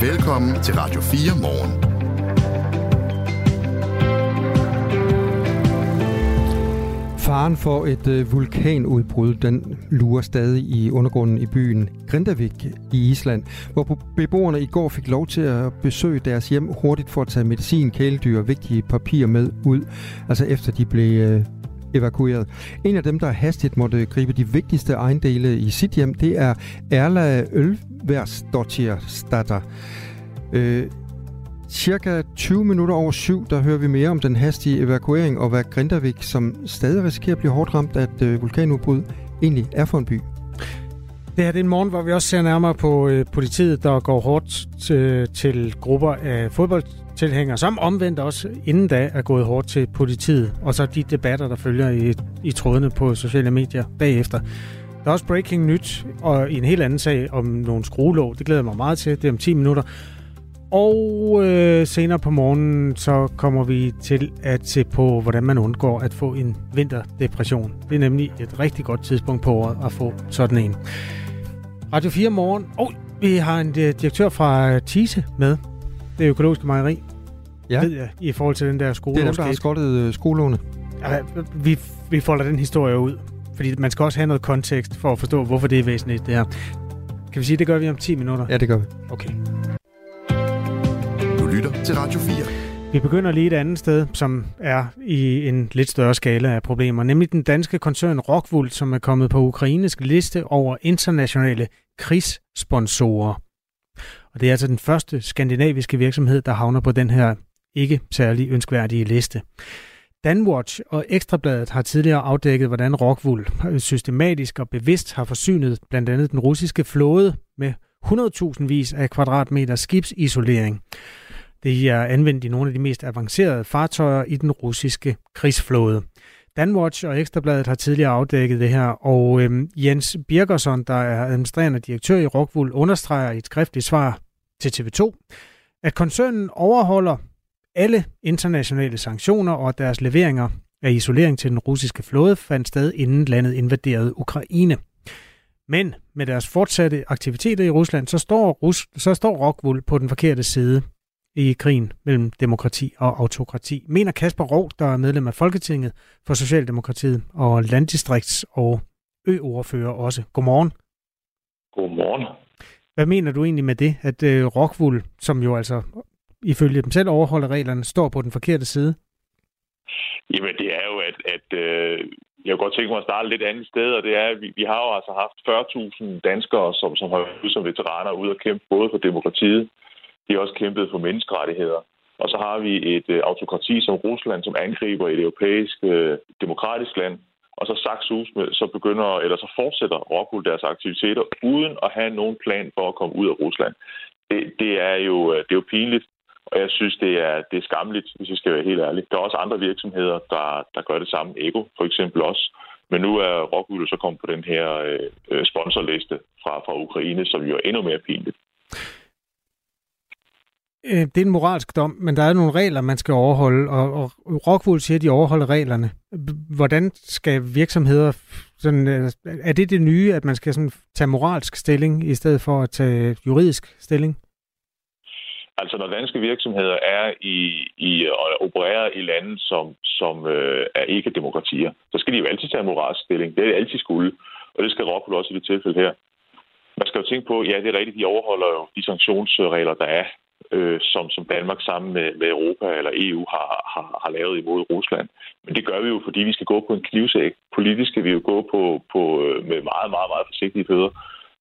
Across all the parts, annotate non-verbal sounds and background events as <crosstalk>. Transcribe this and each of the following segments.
Velkommen til Radio 4 morgen. Faren for et øh, vulkanudbrud, den lurer stadig i undergrunden i byen Grindavik i Island, hvor beboerne i går fik lov til at besøge deres hjem hurtigt for at tage medicin, kæledyr og vigtige papirer med ud, altså efter de blev øh, evakueret. En af dem, der hastigt måtte gribe de vigtigste ejendele i sit hjem, det er Erla Ølværsdottir Statter. Øh, Cirka 20 minutter over syv, der hører vi mere om den hastige evakuering og hvad Grindavik, som stadig risikerer at blive hårdt ramt af et øh, vulkanudbrud, egentlig er for en by. Det her det er en morgen, hvor vi også ser nærmere på øh, politiet, der går hårdt til, øh, til grupper af fodboldtilhængere, som omvendt også inden da er gået hårdt til politiet, og så de debatter, der følger i, i trådene på sociale medier bagefter. Der er også breaking nyt, og en helt anden sag om nogle skruelåg. Det glæder jeg mig meget til. Det er om 10 minutter. Og øh, senere på morgenen, så kommer vi til at se på, hvordan man undgår at få en vinterdepression. Det er nemlig et rigtig godt tidspunkt på året at få sådan en. Radio 4 morgen. Og oh, vi har en øh, direktør fra Tise med. Det er økologiske mejeri. Ja. Ved jeg, I forhold til den der skole. Det er dem, der har skoldet øh, skolelåne. Ja, vi, vi folder den historie ud. Fordi man skal også have noget kontekst for at forstå, hvorfor det er væsentligt, det her. Kan vi sige, det gør vi om 10 minutter? Ja, det gør vi. Okay lytter til Radio 4. Vi begynder lige et andet sted, som er i en lidt større skala af problemer, nemlig den danske koncern Rockwool, som er kommet på Ukraines liste over internationale krigssponsorer. Og det er altså den første skandinaviske virksomhed, der havner på den her ikke særlig ønskværdige liste. Danwatch og Ekstrabladet har tidligere afdækket, hvordan Rockwool øh, systematisk og bevidst har forsynet blandt andet den russiske flåde med 100.000 vis af kvadratmeter skibsisolering. Det er anvendt i nogle af de mest avancerede fartøjer i den russiske krigsflåde. Danwatch og Ekstrabladet har tidligere afdækket det her, og øhm, Jens Birgersson, der er administrerende direktør i Rockwool, understreger i et skriftligt svar til TV2, at koncernen overholder alle internationale sanktioner og deres leveringer af isolering til den russiske flåde fandt sted inden landet invaderede Ukraine. Men med deres fortsatte aktiviteter i Rusland, så står, Rus- så står Rockwool på den forkerte side i krigen mellem demokrati og autokrati, mener Kasper Rov, der er medlem af Folketinget for Socialdemokratiet og landdistrikts- og ø-ordfører også. Godmorgen. Godmorgen. Hvad mener du egentlig med det, at uh, Rockwool, som jo altså ifølge dem selv overholder reglerne, står på den forkerte side? Jamen det er jo, at, at øh, jeg kunne godt tænke mig at starte lidt andet sted, og det er, at vi, vi har jo altså haft 40.000 danskere, som, som har været som veteraner ude og kæmpe både for demokratiet, de har også kæmpet for menneskerettigheder. Og så har vi et øh, autokrati som Rusland, som angriber et europæisk øh, demokratisk land. Og så saksus med, så begynder, eller så fortsætter Rockwool deres aktiviteter uden at have nogen plan for at komme ud af Rusland. Det, det, er, jo, øh, det er jo pinligt, og jeg synes, det er, det er skamligt, hvis jeg skal være helt ærlig. Der er også andre virksomheder, der, der gør det samme. Ego for eksempel også. Men nu er Rockwool så kommet på den her øh, sponsorliste fra, fra Ukraine, som jo er endnu mere pinligt. Øh, det er en moralsk dom, men der er nogle regler, man skal overholde, og, og Rockwool siger, at de overholder reglerne. Hvordan skal virksomheder... Sådan, øh, er det det nye, at man skal sådan tage moralsk stilling, i stedet for at tage juridisk stilling? Altså, når danske virksomheder er i, i og opererer i lande, som, som øh, er ikke demokratier, så skal de jo altid tage moralsk stilling. Det er det altid skulle, og det skal Rockwool også i det tilfælde her. Man skal jo tænke på, ja, det er rigtigt, de overholder jo de sanktionsregler, der er øh, som, som Danmark sammen med, med Europa eller EU har, har, har lavet imod Rusland. Men det gør vi jo, fordi vi skal gå på en knivsæk. Politisk skal vi jo gå på, på øh, med meget, meget, meget forsigtige fødder.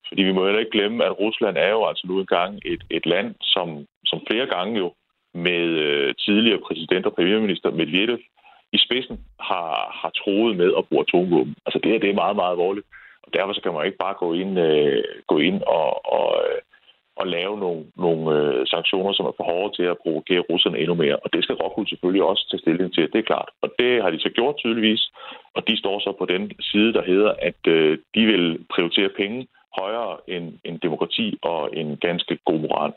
Fordi vi må heller ikke glemme, at Rusland er jo altså nu engang et, et land, som, som flere gange jo med øh, tidligere præsident og premierminister Medvedev i spidsen har, har troet med at bruge atomvåben. Altså det her, det er meget, meget alvorligt. Og derfor så kan man ikke bare gå ind, øh, gå ind og, og, øh, og lave nogle, nogle øh, sanktioner, som er for hårde til at provokere russerne endnu mere. Og det skal Rockwool selvfølgelig også tage stilling til, det er klart. Og det har de så gjort tydeligvis, og de står så på den side, der hedder, at øh, de vil prioritere penge højere end, end demokrati og en ganske god moral.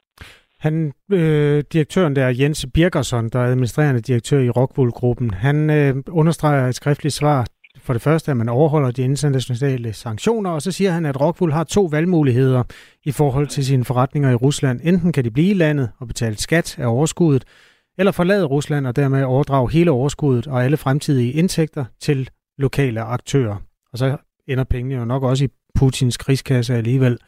Han, øh, direktøren der, Jens Birgersson, der er administrerende direktør i Rockwool-gruppen, han øh, understreger et skriftligt svar For det første, at man overholder de internationale sanktioner, og så siger han, at Rockwool har to valgmuligheder i forhold til sine forretninger i Rusland. Enten kan de blive i landet og betale skat af overskuddet, eller forlade Rusland og dermed overdrage hele overskuddet og alle fremtidige indtægter til lokale aktører. Og så ender pengene jo nok også i Putins krigskasse alligevel.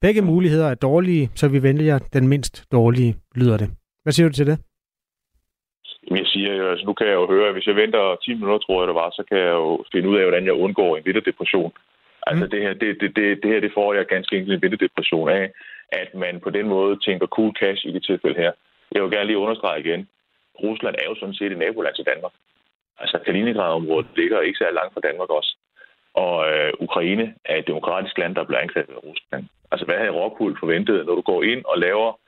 Begge muligheder er dårlige, så vi vælger den mindst dårlige, lyder det. Hvad siger du til det? Jeg siger jo, altså nu kan jeg jo høre, at hvis jeg venter 10 minutter, tror jeg det var, så kan jeg jo finde ud af, hvordan jeg undgår en vinterdepression. Altså mm. det, her, det, det, det, det her, det får jeg ganske enkelt en vinterdepression af, at man på den måde tænker cool cash i det tilfælde her. Jeg vil gerne lige understrege igen. Rusland er jo sådan set et naboland til Danmark. Altså Kaliningrad-området ligger ikke så langt fra Danmark også. Og øh, Ukraine er et demokratisk land, der bliver angrebet af Rusland. Altså hvad havde Rockwool forventet, når du går ind og laver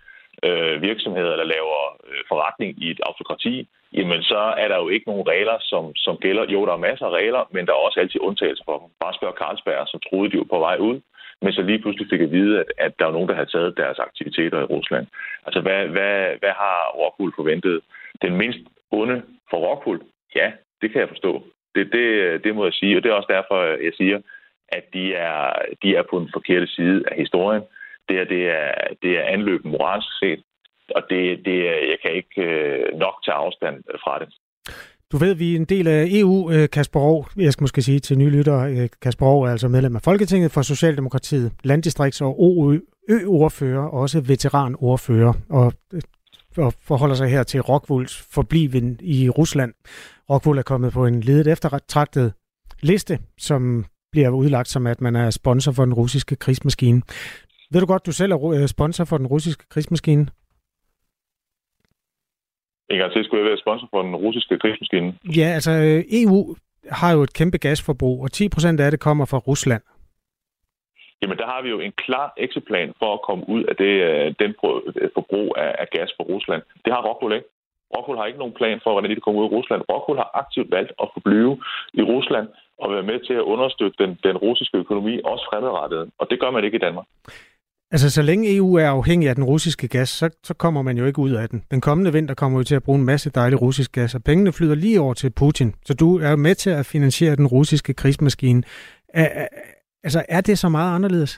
øh, virksomheder eller laver øh, forretning i et autokrati, jamen så er der jo ikke nogen regler, som, som gælder. Jo, der er masser af regler, men der er også altid undtagelser for dem. Bare spørg Carlsberg, som troede, de var på vej ud, men så lige pludselig fik at vide, at, at der var nogen, der havde taget deres aktiviteter i Rusland. Altså, hvad, hvad, hvad har Rockwool forventet? Den mindst onde for Rockwool? Ja, det kan jeg forstå. Det, det, det må jeg sige, og det er også derfor, jeg siger, at de er, de er på den forkerte side af historien. Det, er, det, er, det er anløb moralsk set, og det, det, jeg kan ikke øh, nok tage afstand fra det. Du ved, vi er en del af EU, øh, Kasper Aarhus. Jeg skal måske sige til nye lyttere, øh, Kasper Aarhus er altså medlem af Folketinget for Socialdemokratiet, landdistrikts- og OØ-ordfører, også veteranordfører, og, øh, og forholder sig her til Rockwools forbliven i Rusland. Rockwool er kommet på en ledet eftertragtet liste, som bliver udlagt som, at man er sponsor for den russiske krigsmaskine. Ved du godt, du selv er sponsor for den russiske krigsmaskine? En gang til skulle jeg være sponsor for den russiske krigsmaskine. Ja, altså EU har jo et kæmpe gasforbrug, og 10 procent af det kommer fra Rusland. Jamen, der har vi jo en klar exitplan for at komme ud af det, øh, den øh, forbrug af af gas fra Rusland. Det har Rockwool ikke. Rockwool har ikke nogen plan for, hvordan de kan komme ud af Rusland. Rockwool har aktivt valgt at forblive i Rusland og være med til at understøtte den, den russiske økonomi, også fremadrettet. Og det gør man ikke i Danmark. Altså, så længe EU er afhængig af den russiske gas, så, så kommer man jo ikke ud af den. Den kommende vinter kommer vi til at bruge en masse dejlig russisk gas, og pengene flyder lige over til Putin. Så du er med til at finansiere den russiske krigsmaskine. Er, altså, er det så meget anderledes?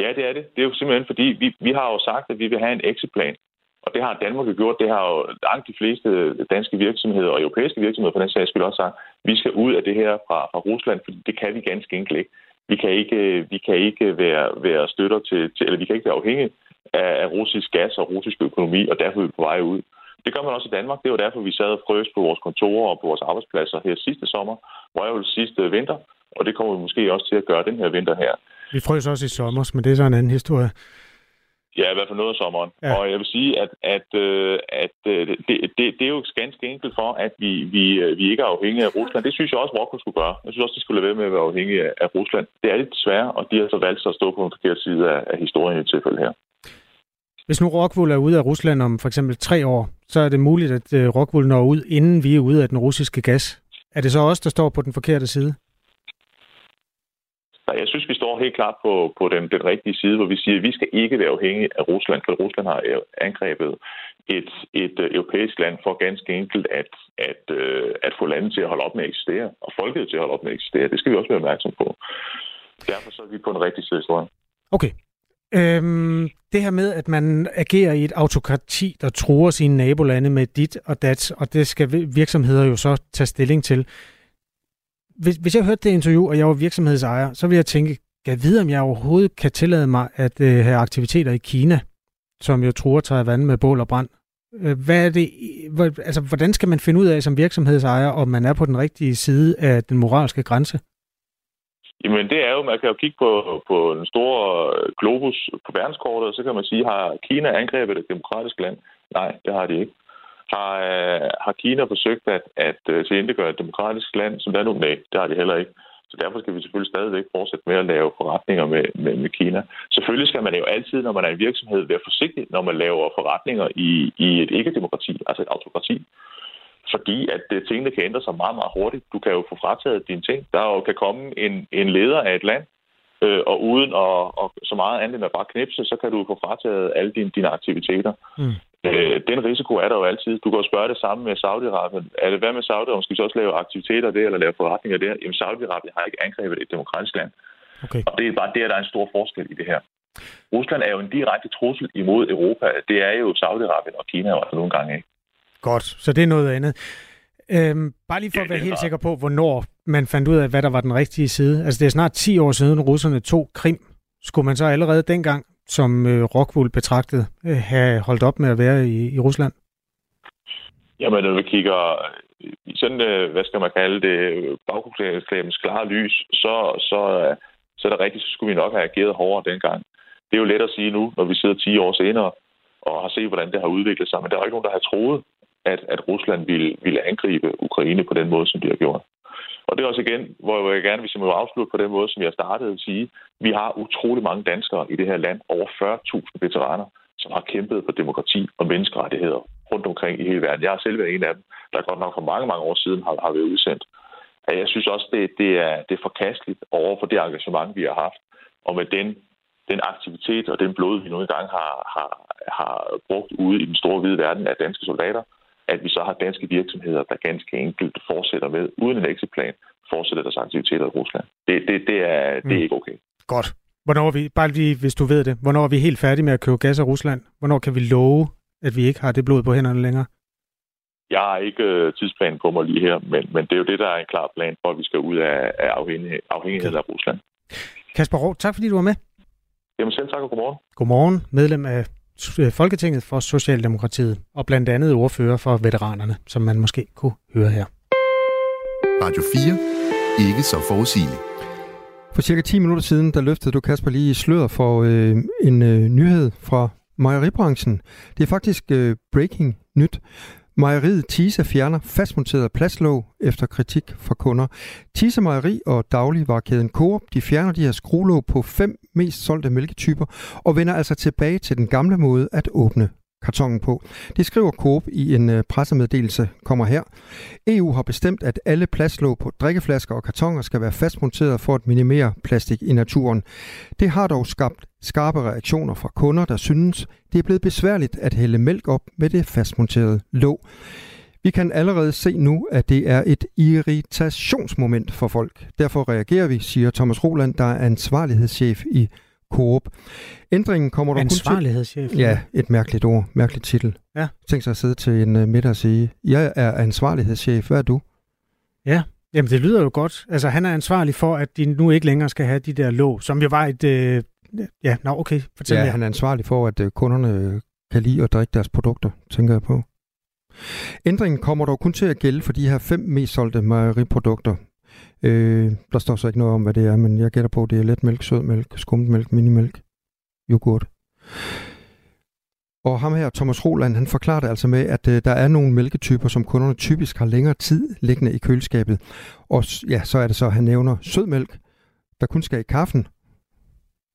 Ja, det er det. Det er jo simpelthen fordi, vi, vi har jo sagt, at vi vil have en exitplan. Og det har Danmark jo gjort. Det har jo langt de fleste danske virksomheder og europæiske virksomheder for den sags skyld også sagt, vi skal ud af det her fra, fra Rusland, for det kan vi ganske enkelt ikke. Vi kan ikke, vi kan ikke være, være støtter til, til, eller vi kan ikke være afhængige af, af russisk gas og russisk økonomi, og derfor er vi på vej ud. Det gør man også i Danmark. Det var derfor, vi sad og frøs på vores kontorer og på vores arbejdspladser her sidste sommer, hvor jeg jo sidste vinter, og det kommer vi måske også til at gøre den her vinter her. Vi frøs også i sommer, men det er så en anden historie. Ja, i hvert fald noget af sommeren. Ja. Og jeg vil sige, at, at, øh, at øh, det, det, det er jo ganske enkelt for, at vi, vi, øh, vi ikke er afhængige af Rusland. Det synes jeg også, Rocco skulle gøre. Jeg synes også, de skulle lade være med at være afhængige af, Rusland. Det er lidt svært, og de har så valgt at stå på den forkerte side af, af historien i tilfælde her. Hvis nu Rockwool er ude af Rusland om for eksempel tre år, så er det muligt, at Rockwool når ud, inden vi er ude af den russiske gas. Er det så også der står på den forkerte side? Jeg synes, vi står helt klart på, på den, den rigtige side, hvor vi siger, at vi skal ikke være afhængige af Rusland, for Rusland har angrebet et, et øh, europæisk land for ganske enkelt at, at, øh, at få landet til at holde op med at eksistere, og folket til at holde op med at eksistere. Det skal vi også være opmærksom på. Derfor så er vi på den rigtige side i Okay. Øhm, det her med, at man agerer i et autokrati, der truer sine nabolande med dit og dat, og det skal virksomheder jo så tage stilling til hvis, hvis jeg hørte det interview, og jeg var virksomhedsejer, så ville jeg tænke, kan jeg vide, om jeg overhovedet kan tillade mig at øh, have aktiviteter i Kina, som jo truer vand med bål og brand. Øh, hvad er det, hvor, altså, hvordan skal man finde ud af som virksomhedsejer, om man er på den rigtige side af den moralske grænse? Jamen det er jo, man kan jo kigge på, på den store øh, globus på verdenskortet, og så kan man sige, har Kina angrebet et demokratisk land? Nej, det har de ikke. Har, øh, har Kina forsøgt at, at øh, uh, tilindegøre et demokratisk land, som der nu? Nej, det har de heller ikke. Så derfor skal vi selvfølgelig stadigvæk fortsætte med at lave forretninger med, med, med Kina. Selvfølgelig skal man jo altid, når man er en virksomhed, være forsigtig, når man laver forretninger i, i et ikke-demokrati, altså et autokrati. Fordi at øh, tingene kan ændre sig meget, meget hurtigt. Du kan jo få frataget dine ting. Der jo kan komme en, en leder af et land, øh, og uden at, og så meget andet end at bare knipse, så kan du få frataget alle dine, dine aktiviteter. Mm. Øh, den risiko er der jo altid. Du kan jo spørge det samme med Saudi-Arabien. Er det hvad med Saudi-Arabien? Skal vi så også lave aktiviteter der, eller lave forretninger der? Jamen, Saudi-Arabien har ikke angrebet et demokratisk land. Okay. Og det er bare der, der er en stor forskel i det her. Rusland er jo en direkte trussel imod Europa. Det er jo Saudi-Arabien og Kina også nogle gange ikke. Godt, så det er noget andet. Øhm, bare lige for Ja, at være helt sikker på, hvornår man fandt ud af, hvad der var den rigtige side. Altså det er snart 10 år siden, russerne tog Krim. Skulle man så allerede dengang, som øh, Rockwool betragtede, øh, have holdt op med at være i, i Rusland? Jamen, når vi kigger øh, i sådan, øh, hvad skal man kalde det, baggrundsreklamens klare lys, så, så, øh, så er det rigtigt, så skulle vi nok have ageret hårdere dengang. Det er jo let at sige nu, når vi sidder 10 år senere og har set, hvordan det har udviklet sig, men der er jo ikke nogen, der har troet, at, at Rusland ville, ville angribe Ukraine på den måde, som de har gjort. Og det er også igen, hvor jeg gerne vil simpelthen afslutte på den måde, som jeg startede at sige. Vi har utrolig mange danskere i det her land, over 40.000 veteraner, som har kæmpet for demokrati og menneskerettigheder rundt omkring i hele verden. Jeg har selv været en af dem, der godt nok for mange, mange år siden har, har været udsendt. Jeg synes også, det, det, er, det er forkasteligt over for det engagement, vi har haft, og med den, den aktivitet og den blod, vi nu engang har, har, har brugt ude i den store hvide verden af danske soldater, at vi så har danske virksomheder, der ganske enkelt fortsætter med, uden en exitplan, fortsætter deres aktiviteter i Rusland. Det, det, det, er, det er Mm. ikke okay. Godt. Hvornår er vi, bare lige, hvis du ved det, hvornår er vi helt færdige med at købe gas af Rusland? Hvornår kan vi love, at vi ikke har det blod på hænderne længere? Jeg har ikke øh, tidsplanen på mig lige her, men, men det er jo det, der er en klar plan for, at vi skal ud af, af afhængighed, afhængighed af Rusland. Kasper Rå, tak fordi du var med. Jamen selv tak og godmorgen. Godmorgen, medlem af Folketinget for Socialdemokratiet, og blandt andet ordfører for veteranerne, som man måske kunne høre her. Radio 4. Ikke så forudsigeligt. For cirka 10 minutter siden, der løftede du, Kasper, lige sløret for øh, en øh, nyhed fra mejeribranchen. Det er faktisk øh, breaking nyt. Mejeriet Tise fjerner fastmonteret plastlåg efter kritik fra kunder. Tise Mejeri og dagligvarekæden Coop, de fjerner de her skruelåg på fem mest solgte mælketyper og vender altså tilbage til den gamle måde at åbne kartongen på. Det skriver Coop i en øh, pressemeddelelse, kommer her. EU har bestemt, at alle plastlåg på drikkeflasker og kartoner skal være fastmonteret for at minimere plastik i naturen. Det har dog skabt skarpe reaktioner fra kunder, der synes, det er blevet besværligt at hælde mælk op med det fastmonterede låg. Vi kan allerede se nu, at det er et irritationsmoment for folk. Derfor reagerer vi, siger Thomas Roland, der er ansvarlighedschef i Coop. Ændringen kommer dog kun til... Ja, et mærkeligt ord, mærkeligt titel. Ja. Tænk sig at sidde til en uh, middag og sige, jeg er ansvarlighedschef, hvad er du? Jamen, det lyder jo godt. Altså, han er ansvarlig for, at de nu ikke længere skal have de der låg, som jo var et... Øh, ja, nå, okay, fortæl ja, mere. han er ansvarlig for, at uh, kunderne øh, kan lide at drikke deres produkter, tænker jeg på. Ændringen kommer dog kun til at gælde for de her fem mest solgte mejeriprodukter. Øh, der står så ikke noget om, hvad det er, men jeg gætter på, at det er letmælk, sødmælk, skummetmælk, minimælk, yoghurt. Og ham her, Thomas Roland, han forklarer det altså med, at øh, der er nogle mælketyper, som kunderne typisk har længere tid liggende i køleskabet. Og ja, så er det så, at han nævner sødmælk, der kun skal i kaffen,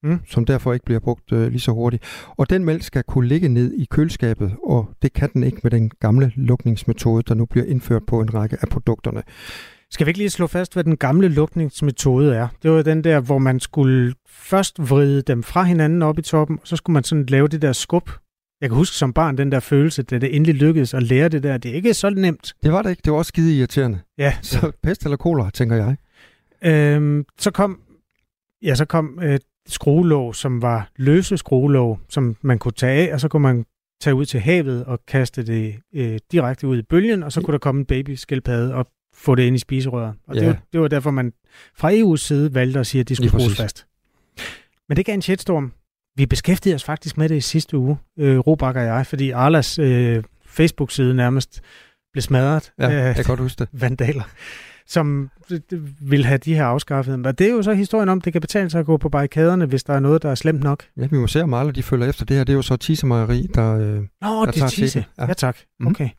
Mm. som derfor ikke bliver brugt øh, lige så hurtigt. Og den mælk skal kunne ligge ned i køleskabet, og det kan den ikke med den gamle lukningsmetode, der nu bliver indført på en række af produkterne. Skal vi ikke lige slå fast, hvad den gamle lukningsmetode er? Det var den der, hvor man skulle først vride dem fra hinanden op i toppen, og så skulle man sådan lave det der skub. Jeg kan huske som barn den der følelse, da det endelig lykkedes at lære det der. Det er ikke så nemt. Det var det ikke. Det var også skide irriterende. Ja, Så pest eller kolera, tænker jeg. Øhm, så kom, ja, så kom øh, skruelåg, som var løse skruelåg, som man kunne tage af, og så kunne man tage ud til havet og kaste det øh, direkte ud i bølgen, og så kunne der komme en babyskildpadde og få det ind i spiserøret. Og Ja. det, var, det var derfor, man fra EU's side valgte at sige, at de skulle præcis. fast. Men det gav en shitstorm. Vi beskæftigede os faktisk med det i sidste uge, øh, Robak og jeg, fordi Arlas øh, Facebook-side nærmest blev smadret Ja, af jeg kan godt huske det. vandaler, som vil have de her afskaffet. Men det er jo så historien om, det kan betale sig at gå på barrikaderne, hvis der er noget, der er slemt nok. Ja, vi må se, om alle de følger efter det her. Det er jo så Tise Mejeri, der... Øh, Nå, Jeg det er teten. Ja. Ja. tak. Mhm. Okay.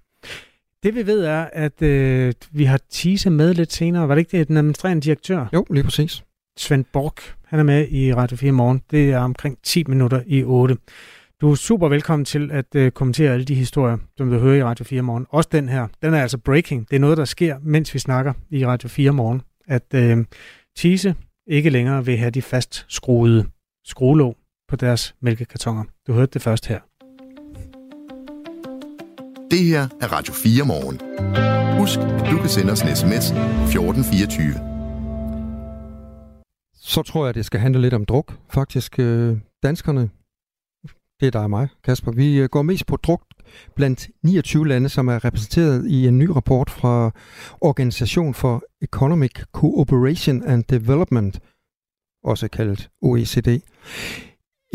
Det vi ved er, at øh, vi har Tise med lidt senere. Var det ikke det, den administrerende direktør, jo, lige præcis. Svend Borg, han er med i Radio 4 morgen. Det er omkring 10 minutter i 8. Du er super velkommen til at øh, kommentere alle de historier, som du hører i Radio 4 morgen. Også den her. Den er altså breaking. Det er noget, der sker, mens vi snakker i Radio 4 morgen. At øh, Tise ikke længere vil have de fast skruede skruelåg på deres mælkekartoner. Du hørte det først her. Det her er Radio 4 morgen. Husk, at du kan sende os en sms 1424. Så tror jeg, det skal handle lidt om druk. Faktisk, øh, danskerne, det er dig og mig, Kasper, vi øh, går mest på druk blandt 29 lande, som er repræsenteret i en ny rapport fra Organisation for Economic Cooperation and Development, også kaldet OECD.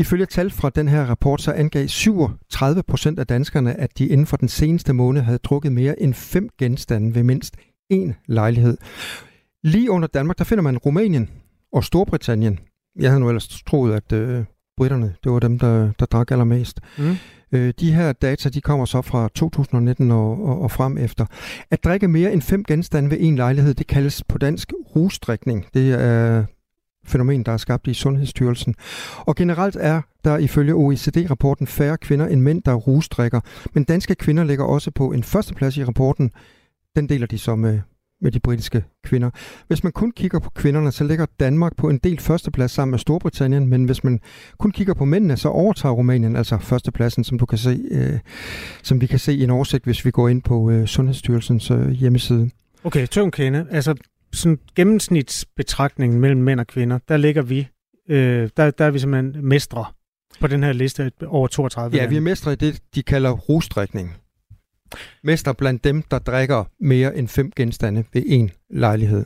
Ifølge tal fra den her rapport, så angav 37 procent af danskerne, at de inden for den seneste måned havde drukket mere end fem genstande ved mindst én lejlighed. Lige under Danmark, der finder man Rumænien og Storbritannien. Jeg havde nu ellers troet, at øh, britterne, det var dem, der, der drak allermest. Mm. Øh, de her data, de kommer så fra 2019 og, og, og frem efter. At drikke mere end fem genstande ved en lejlighed, det kaldes på dansk rusdrikning. Det er fænomen, der er skabt i Sundhedsstyrelsen. Og generelt er der ifølge OECD-rapporten færre kvinder end mænd, der rusdrikker. Men danske kvinder ligger også på en førsteplads i rapporten. Den deler de så med, med de britiske kvinder. Hvis man kun kigger på kvinderne, så ligger Danmark på en del førsteplads sammen med Storbritannien, men hvis man kun kigger på mændene, så overtager Rumænien altså førstepladsen, som du kan se, øh, som vi kan se i en oversigt, hvis vi går ind på øh, Sundhedsstyrelsens øh, hjemmeside. Okay, tung kende. Altså sådan gennemsnitsbetragtningen mellem mænd og kvinder, der ligger vi, øh, der, der er vi simpelthen mestre på den her liste over 32 Ja, lande. vi er mestre i det, de kalder rusdrikning. Mester blandt dem, der drikker mere end fem genstande ved en lejlighed.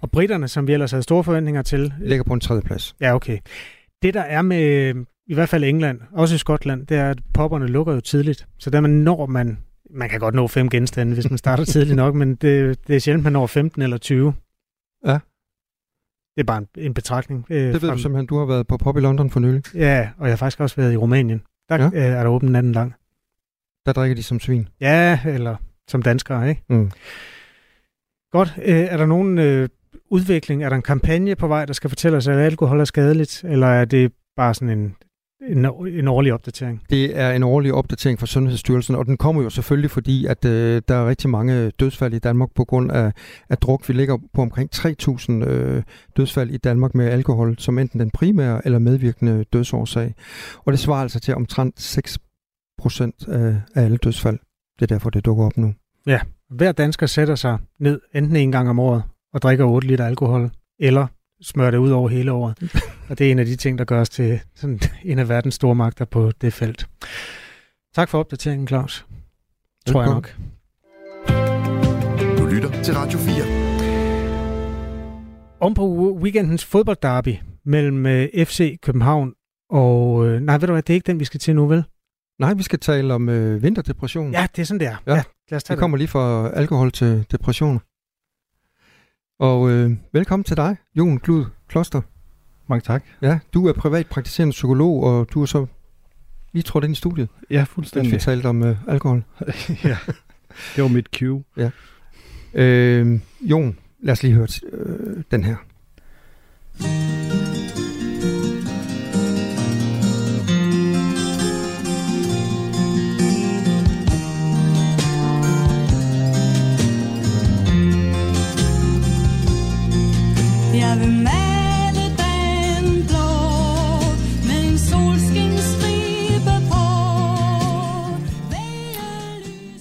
Og britterne, som vi ellers havde store forventninger til... Ligger på en tredje plads. Ja, okay. Det, der er med i hvert fald England, også i Skotland, det er, at popperne lukker jo tidligt. Så der man når man man kan godt nå fem genstande, hvis man starter <laughs> tidligt nok, men det, det er sjældent, man når 15 eller 20. Ja. Det er bare en, en betragtning. Øh, det ved fra, du simpelthen, du har været på pop i London for nylig. Ja, og jeg har faktisk også været i Rumænien. Der ja. øh, er der åbent natten lang. Der drikker de som svin? Ja, eller som danskere, ikke? Mm. Godt. Øh, er der nogen øh, udvikling? Er der en kampagne på vej, der skal fortælle os, at alkohol er skadeligt? Eller er det bare sådan en en, en årlig opdatering? Det er en årlig opdatering fra Sundhedsstyrelsen, og den kommer jo selvfølgelig, fordi at øh, der er rigtig mange dødsfald i Danmark på grund af, af druk. Vi ligger på omkring 3.000 øh, dødsfald i Danmark med alkohol, som enten den primære eller medvirkende dødsårsag. Og det svarer altså til omtrent 6 procent af, af alle dødsfald. Det er derfor, det dukker op nu. Ja, hver dansker sætter sig ned enten en gang om året og drikker 8 liter alkohol, eller smøre det ud over hele året. Og det er en af de ting, der gør os til sådan en af verdens store magter på det felt. Tak for opdateringen, Claus. Tror jeg nok. Du lytter til Radio 4. Om på weekendens fodboldderby mellem øh, FC København og... Øh, nej, ved du hvad, det er ikke den, vi skal til nu, vel? Nej, vi skal tale om øh, vinterdepression. Ja, det er sådan, der. Ja, ja lad os tage vi det. kommer lige fra alkohol til depression. Og øh, velkommen til dig, Jon Glud Kloster. Mange tak. Ja, du er privatpraktiserende psykolog, og du er så lige trådt ind i studiet. Ja, fuldstændig. Vi talte om øh, alkohol. <laughs> ja, det var mit cue. Ja. Øh, Jon, lad os lige høre øh, den her.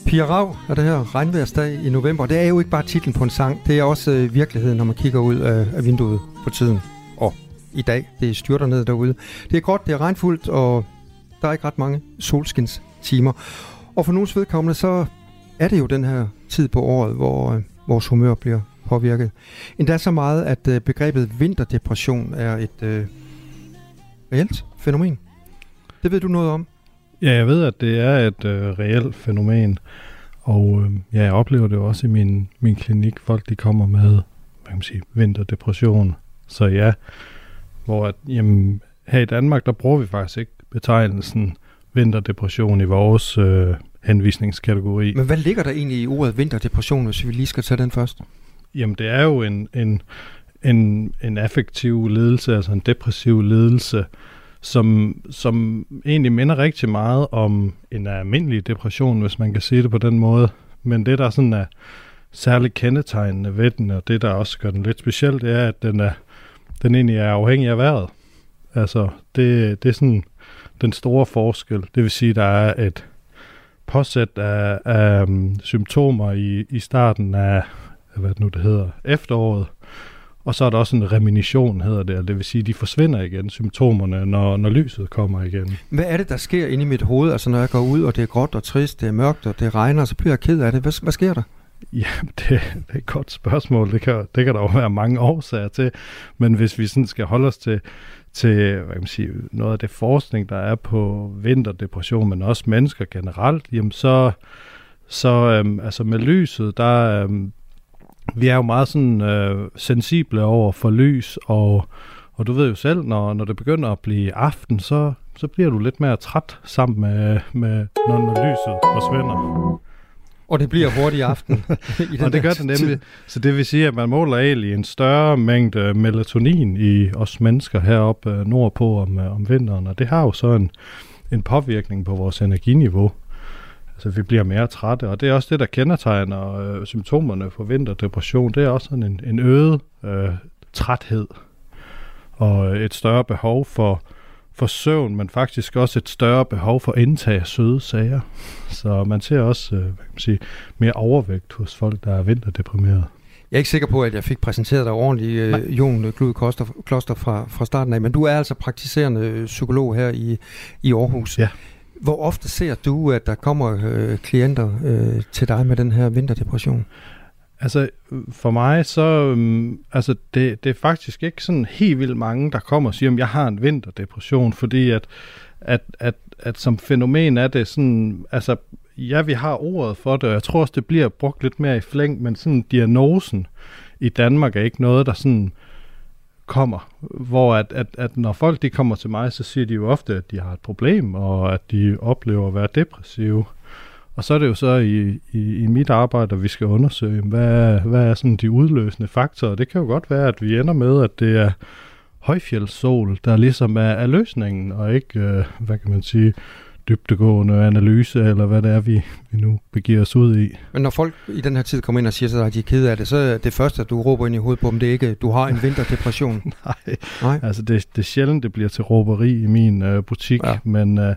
Pia Rav er det her regnværsdag i november. Det er jo ikke bare titlen på en sang, det er også øh, virkeligheden, når man kigger ud af, af vinduet på tiden. Og i dag, det styrter ned derude. Det er gråt, det er regnfuldt, og der er ikke ret mange solskins timer. Og for nogens vedkommende, så er det jo den her tid på året, hvor øh, vores humør bliver påvirket. Endda så meget, at øh, begrebet vinterdepression er et øh, reelt fænomen. Det ved du noget om? Ja, jeg ved, at det er et øh, reelt fænomen, og øh, ja, jeg oplever det også i min, min klinik. Folk de kommer med hvad kan man sige, vinterdepression. Så ja, hvor at, jamen, her i Danmark, der bruger vi faktisk ikke betegnelsen vinterdepression i vores øh, henvisningskategori. Men hvad ligger der egentlig i ordet vinterdepression, hvis vi lige skal tage den først? Jamen, det er jo en, en, en, en affektiv ledelse, altså en depressiv ledelse, som, som egentlig minder rigtig meget om en almindelig depression, hvis man kan sige det på den måde. Men det, der sådan er særligt kendetegnende ved den, og det, der også gør den lidt speciel, det er, at den, er, den egentlig er afhængig af vejret. Altså, det, det er sådan den store forskel. Det vil sige, der er et påsæt af, af um, symptomer i, i starten af, hvad det nu det hedder, efteråret. Og så er der også en reminition, hedder det, det vil sige, at de forsvinder igen, symptomerne, når, når lyset kommer igen. Hvad er det, der sker inde i mit hoved? Altså når jeg går ud, og det er gråt og trist, det er mørkt, og det regner, så bliver jeg ked af det. Hvad, hvad sker der? Ja, <laughs> det, det er et godt spørgsmål. Det kan, det kan der jo være mange årsager til. Men hvis vi sådan skal holde os til, til hvad kan man sige, noget af det forskning, der er på vinterdepression, men også mennesker generelt, jamen så, så øhm, altså med lyset, der, øhm, vi er jo meget sådan øh, sensible over for lys, og, og du ved jo selv, når, når det begynder at blive aften, så, så bliver du lidt mere træt sammen med, med når, når lyset forsvinder. Og det bliver hurtigt aften. <laughs> i og det gør det nemlig. Så det vil sige, at man måler egentlig en større mængde melatonin i os mennesker heroppe øh, nordpå om, øh, om vinteren, og det har jo så en, en påvirkning på vores energiniveau. Altså vi bliver mere trætte, og det er også det, der kendetegner øh, symptomerne for vinterdepression. Det er også sådan en, en øget øh, træthed og et større behov for for søvn, men faktisk også et større behov for indtag af søde sager. Så man ser også øh, hvad kan man sige, mere overvægt hos folk, der er vinterdeprimeret. Jeg er ikke sikker på, at jeg fik præsenteret dig ordentligt, øh, Jon Glud Kloster, Kloster fra, fra starten af, men du er altså praktiserende psykolog her i, i Aarhus. Ja. Hvor ofte ser du, at der kommer øh, klienter øh, til dig med den her vinterdepression? Altså, for mig, så øhm, altså, det, det er faktisk ikke sådan helt vildt mange, der kommer og siger, at jeg har en vinterdepression, fordi at, at, at, at som fænomen er det sådan, altså, ja, vi har ordet for det, og jeg tror også, det bliver brugt lidt mere i flæng, men sådan diagnosen i Danmark er ikke noget, der sådan kommer, hvor at, at, at når folk de kommer til mig, så siger de jo ofte, at de har et problem, og at de oplever at være depressive. Og så er det jo så i, i, i mit arbejde, at vi skal undersøge, hvad, hvad er sådan de udløsende faktorer. Det kan jo godt være, at vi ender med, at det er højfjeldssol, der ligesom er, er løsningen, og ikke, øh, hvad kan man sige, dybtegående analyse, eller hvad det er, vi, vi nu begiver os ud i. Men når folk i den her tid kommer ind og siger dig, at de er kede af det, så er det første, at du råber ind i hovedet på dem, det er ikke, du har en vinterdepression. <laughs> Nej, Nej. altså det, det er sjældent, det bliver til råberi i min øh, butik, ja. men, øh,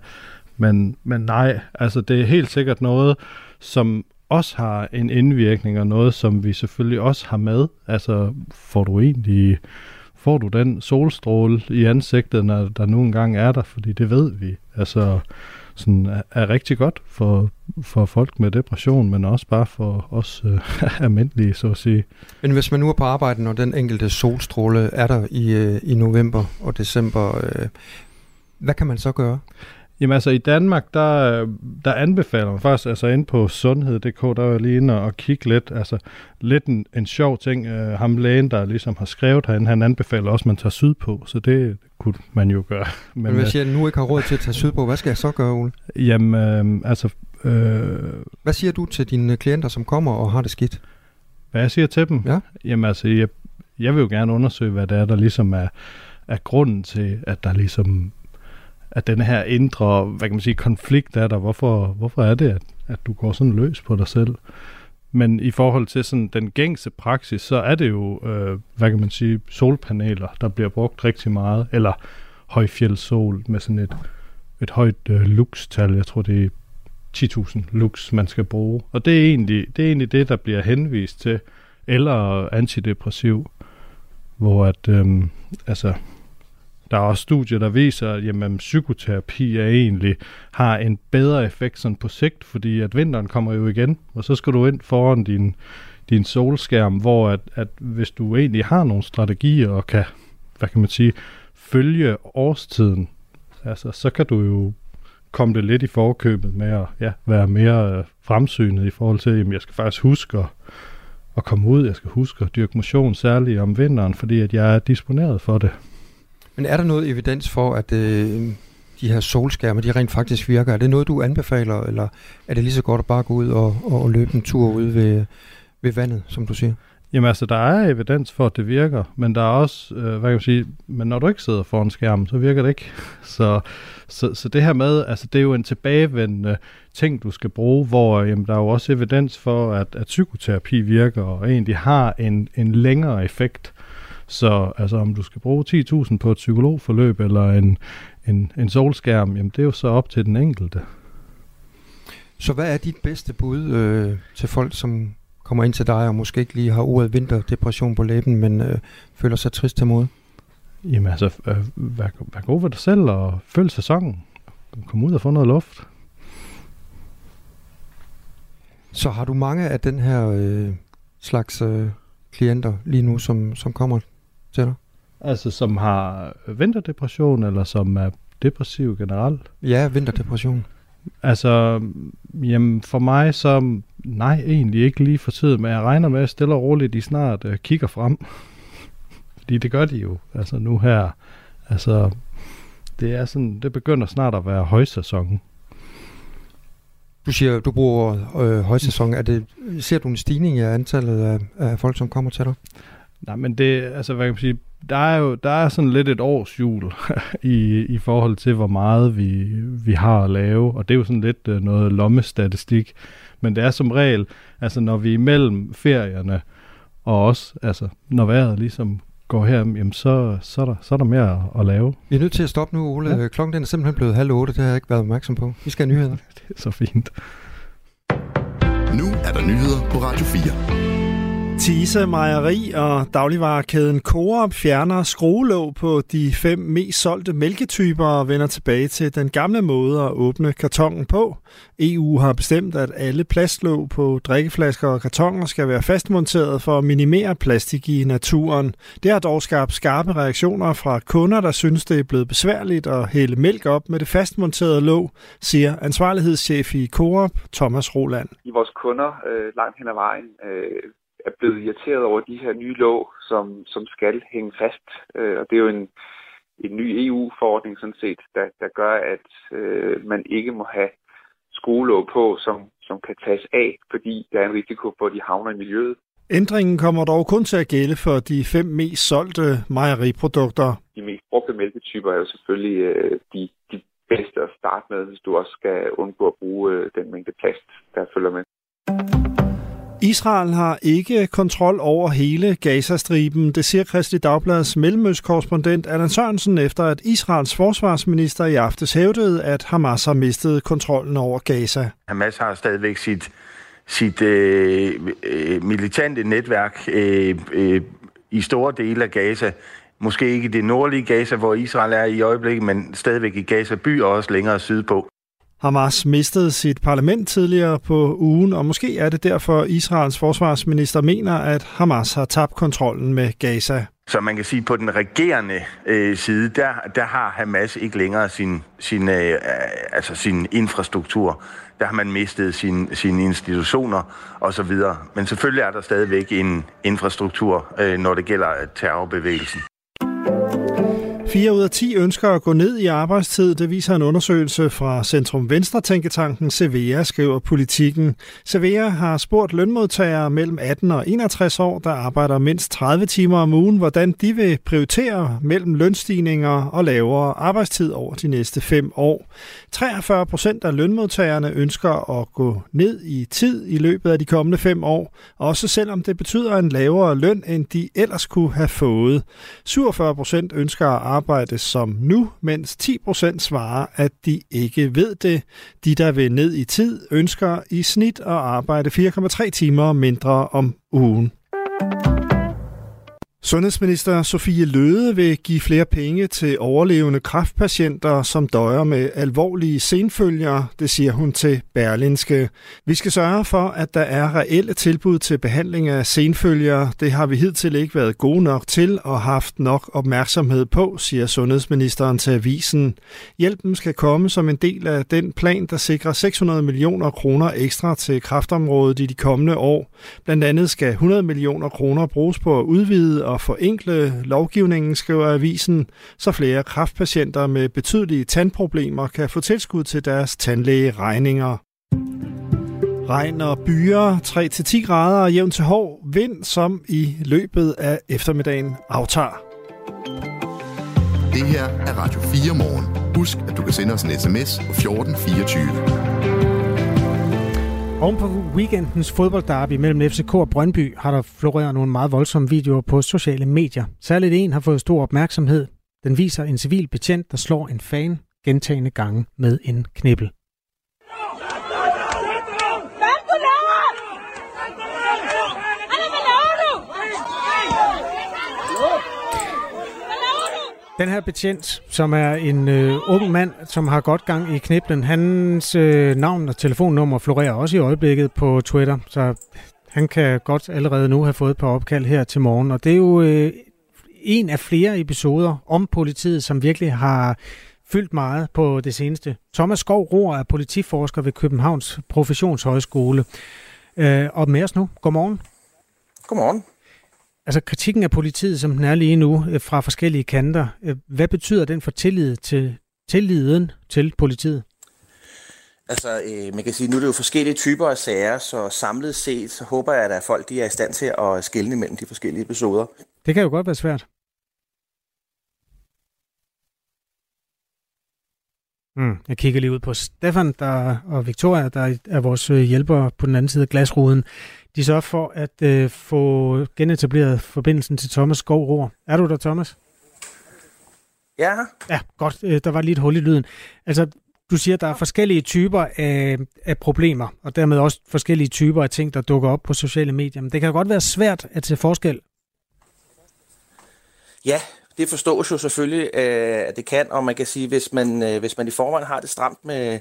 men, men nej, altså det er helt sikkert noget, som også har en indvirkning, og noget, som vi selvfølgelig også har med. Altså får du egentlig får du den solstråle i ansigtet, når der nu engang er der, fordi det ved vi. Altså, sådan er, er rigtig godt for, for folk med depression, men også bare for os øh, <laughs> almindelige, så at sige. Men hvis man nu er på arbejde, når den enkelte solstråle er der i, øh, i november og december, øh, hvad kan man så gøre? Jamen altså i Danmark, der, der anbefaler man faktisk, altså inde på sundhed.dk, der er lige inde og kigge lidt, altså lidt en, en sjov ting, uh, ham lægen, der ligesom har skrevet herinde, han anbefaler også, at man tager sydpå, så det kunne man jo gøre. Men, Men hvis øh, jeg nu ikke har råd til at tage sydpå, hvad skal jeg så gøre, Ole? Jamen, øh, altså... Øh, hvad siger du til dine klienter, som kommer og har det skidt? Hvad jeg siger til dem? Ja. Jamen altså, jeg, jeg vil jo gerne undersøge, hvad det er, der ligesom er, er grunden til, at der ligesom at den her indre, hvad kan man sige, konflikt er der. Hvorfor, hvorfor er det, at, at du går sådan løs på dig selv? Men i forhold til sådan den gængse praksis, så er det jo, øh, hvad kan man sige, solpaneler, der bliver brugt rigtig meget, eller højfjeldssol med sådan et, et højt øh, lux-tal. Jeg tror, det er 10.000 lux, man skal bruge. Og det er, egentlig, det er egentlig det, der bliver henvist til, eller antidepressiv, hvor at, øh, altså, der er også studier, der viser, at jamen, psykoterapi er egentlig har en bedre effekt sådan på sigt, fordi at vinteren kommer jo igen, og så skal du ind foran din, din solskærm, hvor at, at hvis du egentlig har nogle strategier og kan, hvad kan man sige, følge årstiden, altså, så kan du jo komme det lidt i forkøbet med at ja, være mere øh, fremsynet i forhold til, at jeg skal faktisk huske at, at komme ud, jeg skal huske at dyrke motion, særligt om vinteren, fordi at jeg er disponeret for det. Men er der noget evidens for, at øh, de her solskærme, de rent faktisk virker? Er det noget, du anbefaler, eller er det lige så godt at bare gå ud og, og løbe en tur ud ved, ved vandet, som du siger? Jamen altså, der er evidens for, at det virker, men der er også, øh, hvad kan man sige, men når du ikke sidder foran skærmen, så virker det ikke. <laughs> Så, så, så det her med, altså det er jo en tilbagevendende ting, du skal bruge, hvor jamen, der er jo også evidens for, at, at psykoterapi virker og egentlig har en, en længere effekt. Så altså, om du skal bruge 10.000 på et psykologforløb eller en, en, en solskærm, jamen det er jo så op til den enkelte. Så hvad er dit bedste bud øh, til folk, som kommer ind til dig og måske ikke lige har ordet vinterdepression på læben, men øh, føler sig trist til mod? Jamen altså, øh, vær, vær god ved dig selv og følg sæsonen. Kom ud og få noget luft. Så har du mange af den her øh, slags øh, klienter lige nu, som, som kommer til dig? Altså som har vinterdepression, eller som er depressiv generelt? Ja, vinterdepression. Altså, jamen for mig så, nej, egentlig ikke lige for tiden, men jeg regner med, at stille og roligt, de snart uh, kigger frem. <laughs> Fordi det gør de jo, altså nu her. Altså, det er sådan, det begynder snart at være højsæson. Du siger, du bruger øh, højsæson. Er det, ser du en stigning i antallet af, af folk, som kommer til dig? Nej, men det, altså hvad kan man sige, der er jo der er sådan lidt et års jul <laughs> i, i forhold til, hvor meget vi, vi har at lave, og det er jo sådan lidt uh, noget lommestatistik, men det er som regel, altså når vi er imellem ferierne, og også, altså når vejret ligesom går her, jamen så, så, er der, så er der mere at, at lave. Vi er nødt til at stoppe nu, Ole. Ja. Klokken den er simpelthen blevet halv otte, det har jeg ikke været opmærksom på. Vi skal have nyheder. <laughs> Det er så fint. Nu er der nyheder på Radio 4. Tise Mejeri og dagligvarekæden Coop fjerner skruelåg på de fem mest solgte mælketyper og vender tilbage til den gamle måde at åbne kartongen på. EU har bestemt, at alle plastlåg på drikkeflasker og kartoner skal være fastmonteret for at minimere plastik i naturen. Det har dog skabt skarpe reaktioner fra kunder, der synes, det er blevet besværligt at hælde mælk op med det fastmonterede låg, siger ansvarlighedschef i Coop, Thomas Roland. I vores kunder øh, langt hen ad vejen øh, er blevet irriteret over de her nye låg, som, som skal hænge fast. Øh, og det er jo en, en ny EU-forordning sådan set, der, der gør, at øh, man ikke må have skruelåg på, som, som kan tages af, fordi der er en risiko for, at de havner i miljøet. Ændringen kommer dog kun til at gælde for de fem mest solgte mejeriprodukter. De mest brugte mælketyper er jo selvfølgelig øh, de, de bedste at starte med, hvis du også skal undgå at bruge øh, den mængde plast, der følger med. Israel har ikke kontrol over hele Gazastriben, det siger Kristi Dagblads mellemøstkorrespondent Allan Sørensen, efter at Israels forsvarsminister i aftes hævdede, at Hamas har mistet kontrollen over Gaza. Hamas har stadigvæk sit, sit øh, øh, militante netværk øh, øh, i store dele af Gaza. Måske ikke i det nordlige Gaza, hvor Israel er i øjeblikket, men stadigvæk i Gaza by og også længere sydpå. Hamas mistede sit parlament tidligere på ugen, og måske er det derfor, Israels forsvarsminister mener, at Hamas har tabt kontrollen med Gaza. Så man kan sige, at på den regerende øh, side, der, der har Hamas ikke længere sin, sin, øh, øh altså sin infrastruktur. Der har man mistet sin, sine institutioner osv. Men selvfølgelig er der stadigvæk en infrastruktur, øh, når det gælder terrorbevægelsen. 4 ud af 10 ønsker at gå ned i arbejdstid. Det viser en undersøgelse fra Centrum Venstre Tænketanken Severa, skriver politikken. Severa har spurgt lønmodtagere mellem 18 og 61 år, der arbejder mindst 30 timer om ugen, hvordan de vil prioritere mellem lønstigninger og lavere arbejdstid over de næste fem år. 43 procent af lønmodtagerne ønsker at gå ned i tid i løbet af de kommende fem år, også selvom det betyder en lavere løn, end de ellers kunne have fået. 47 procent ønsker at arbejde arbejde som nu, mens 10% svarer, at de ikke ved det. De, der vil ned i tid, ønsker i snit at arbejde 4,3 timer mindre om ugen. Sundhedsminister Sofie Løde vil give flere penge til overlevende kræftpatienter, som døjer med alvorlige senfølger, det siger hun til Berlinske. Vi skal sørge for, at der er reelle tilbud til behandling af senfølger. Det har vi hidtil ikke været gode nok til og haft nok opmærksomhed på, siger sundhedsministeren til avisen. Hjælpen skal komme som en del af den plan, der sikrer 600 millioner kroner ekstra til kræftområdet i de kommende år. Blandt andet skal 100 millioner kroner bruges på at udvide at forenkle lovgivningen, skriver avisen, så flere kraftpatienter med betydelige tandproblemer kan få tilskud til deres tandlægeregninger. Regn og byer, 3-10 grader og jævn til hård vind, som i løbet af eftermiddagen aftager. Det her er Radio 4 morgen. Husk, at du kan sende os en sms på 1424. Oven på weekendens fodboldderby mellem FCK og Brøndby har der floreret nogle meget voldsomme videoer på sociale medier. Særligt en har fået stor opmærksomhed. Den viser en civil betjent, der slår en fan gentagende gange med en knibbel. Den her betjent, som er en øh, ung mand, som har godt gang i kniblen, hans øh, navn og telefonnummer florerer også i øjeblikket på Twitter, så han kan godt allerede nu have fået et par opkald her til morgen. Og det er jo øh, en af flere episoder om politiet, som virkelig har fyldt meget på det seneste. Thomas Skov Rohr er politiforsker ved Københavns Professionshøjskole. Øh, og med os nu. Godmorgen. Godmorgen. Altså kritikken af politiet, som den er lige nu, øh, fra forskellige kanter, øh, hvad betyder den for tillid til, tilliden til politiet? Altså, øh, man kan sige, nu er det jo forskellige typer af sager, så samlet set, så håber jeg, at folk de er i stand til at skelne mellem de forskellige episoder. Det kan jo godt være svært. Mm, jeg kigger lige ud på Stefan der, og Victoria, der er vores øh, hjælpere på den anden side af glasruden. De sørger for at øh, få genetableret forbindelsen til Thomas Skov Er du der, Thomas? Ja. Ja, godt. Øh, der var lige et hul i lyden. Altså, du siger, at der er forskellige typer af, af problemer, og dermed også forskellige typer af ting, der dukker op på sociale medier. Men det kan godt være svært at se forskel. Ja, det forstås jo selvfølgelig, øh, at det kan, og man kan sige, hvis man, øh, hvis man i forvejen har det stramt med,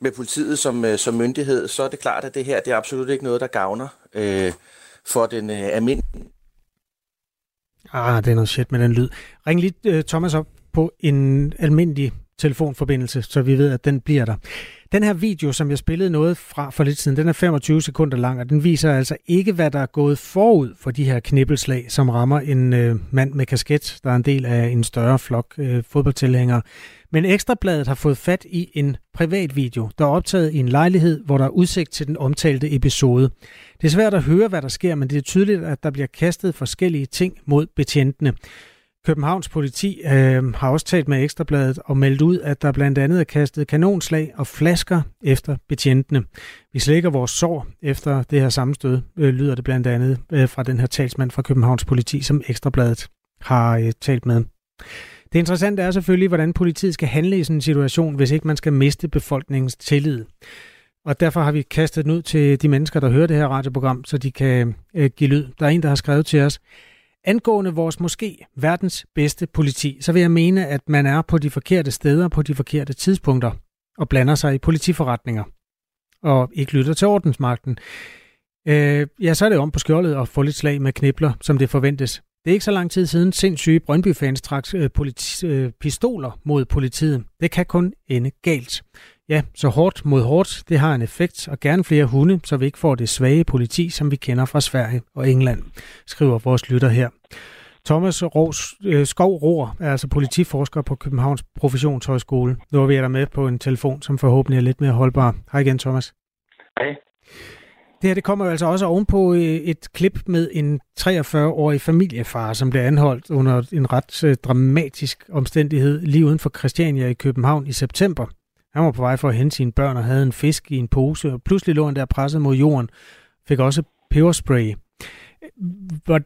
med politiet som, øh, som myndighed, så er det klart, at det her det er absolut ikke noget, der gavner øh, for den øh, almindelige. Ah, det er noget shit med den lyd. Ring lige øh, Thomas op på en almindelig telefonforbindelse, så vi ved, at den bliver der. Den her video, som jeg spillede noget fra for lidt siden, den er 25 sekunder lang, og den viser altså ikke, hvad der er gået forud for de her knibbelslag, som rammer en øh, mand med kasket, der er en del af en større flok øh, fodboldtilhængere. Men Ekstrabladet har fået fat i en privat video, der er optaget i en lejlighed, hvor der er udsigt til den omtalte episode. Det er svært at høre, hvad der sker, men det er tydeligt, at der bliver kastet forskellige ting mod betjentene. Københavns politi øh, har også talt med Ekstrabladet og meldt ud, at der blandt andet er kastet kanonslag og flasker efter betjentene. Vi slækker vores sår efter det her sammenstød, øh, lyder det blandt andet øh, fra den her talsmand fra Københavns politi, som Ekstrabladet har øh, talt med. Det interessante er selvfølgelig, hvordan politiet skal handle i sådan en situation, hvis ikke man skal miste befolkningens tillid. Og derfor har vi kastet den ud til de mennesker, der hører det her radioprogram, så de kan øh, give lyd. Der er en, der har skrevet til os, Angående vores måske verdens bedste politi, så vil jeg mene, at man er på de forkerte steder på de forkerte tidspunkter og blander sig i politiforretninger og ikke lytter til ordensmagten. Øh, ja, så er det om på skjoldet og få lidt slag med knibler, som det forventes. Det er ikke så lang tid siden sindssyge Brøndby-fans trak øh, politi- øh, pistoler mod politiet. Det kan kun ende galt. Ja, så hårdt mod hårdt, det har en effekt, og gerne flere hunde, så vi ikke får det svage politi, som vi kender fra Sverige og England, skriver vores lytter her. Thomas Ros, øh, Skov Rohr er altså politiforsker på Københavns Professionshøjskole. Nu er vi der med på en telefon, som forhåbentlig er lidt mere holdbar. Hej igen, Thomas. Hej. Det her det kommer jo altså også ovenpå øh, et klip med en 43-årig familiefar, som blev anholdt under en ret øh, dramatisk omstændighed lige uden for Christiania i København i september. Han var på vej for at hente sine børn og havde en fisk i en pose, og pludselig lå han der presset mod jorden, fik også peberspray. Hvor,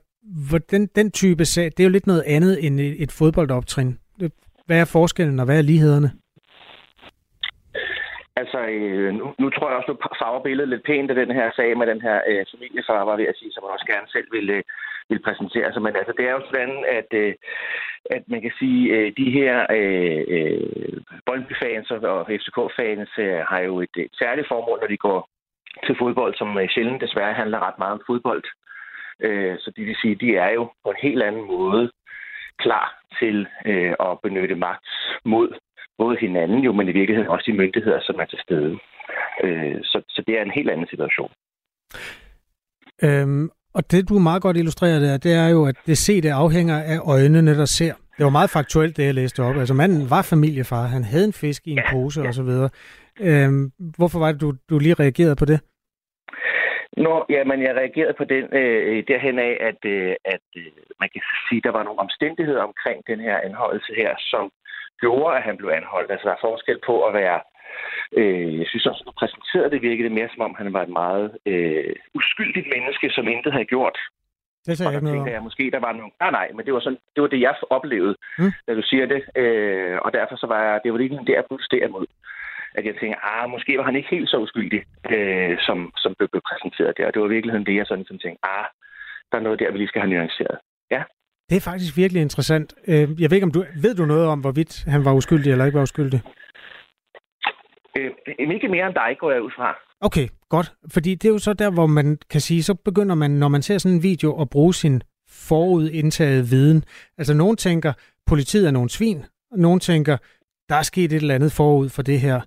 hvor den, den type sag, det er jo lidt noget andet end et fodboldoptrin. Hvad er forskellen, og hvad er lighederne? Altså, øh, nu, nu tror jeg også, du farver billedet lidt pænt af den her sag med den her øh, familiefar, var ved at sige, som man også gerne selv ville, øh, ville præsentere sig. Men altså, det er jo sådan, at, øh, at man kan sige, øh, de her øh, øh, Boldby-fans og FCK-fans øh, har jo et, et særligt formål, når de går til fodbold, som øh, sjældent desværre handler ret meget om fodbold. Øh, så det vil sige, de er jo på en helt anden måde klar til øh, at benytte magt mod både hinanden jo, men i virkeligheden også de myndigheder, som er til stede. Øh, så, så det er en helt anden situation. Øhm, og det, du meget godt illustrerer der, det er jo, at det se, det afhænger af øjnene, der ser. Det var meget faktuelt, det jeg læste op. Altså manden var familiefar, han havde en fisk i en ja, pose ja. osv. Øhm, hvorfor var det, du, du lige reagerede på det? Nå, ja, men jeg reagerede på den øh, derhen af, at, øh, at øh, man kan sige, at der var nogle omstændigheder omkring den her anholdelse her, som gjorde, at han blev anholdt. Altså, der er forskel på at være... Øh, jeg synes også, at præsenterede det virkede mere, som om han var et meget øh, uskyldigt menneske, som intet havde gjort. Det sagde jeg noget jeg, måske der var nogle... Nej, nej, men det var, sådan, det var det, jeg oplevede, mm. da du siger det. Øh, og derfor så var jeg, det var lige der, jeg protesterer mod. At jeg tænkte, ah, måske var han ikke helt så uskyldig, øh, som, som blev præsenteret der. Og det var i virkeligheden det, jeg sådan, som tænkte, ah, der er noget der, vi lige skal have nuanceret. Det er faktisk virkelig interessant. Øh, jeg ved ikke, om du ved du noget om, hvorvidt han var uskyldig eller ikke var uskyldig? Øh, ikke mere end dig, går jeg ud fra. Okay, godt. Fordi det er jo så der, hvor man kan sige, så begynder man, når man ser sådan en video, at bruge sin forudindtaget viden. Altså, nogen tænker, politiet er nogle svin. Nogen tænker, der er sket et eller andet forud for det her.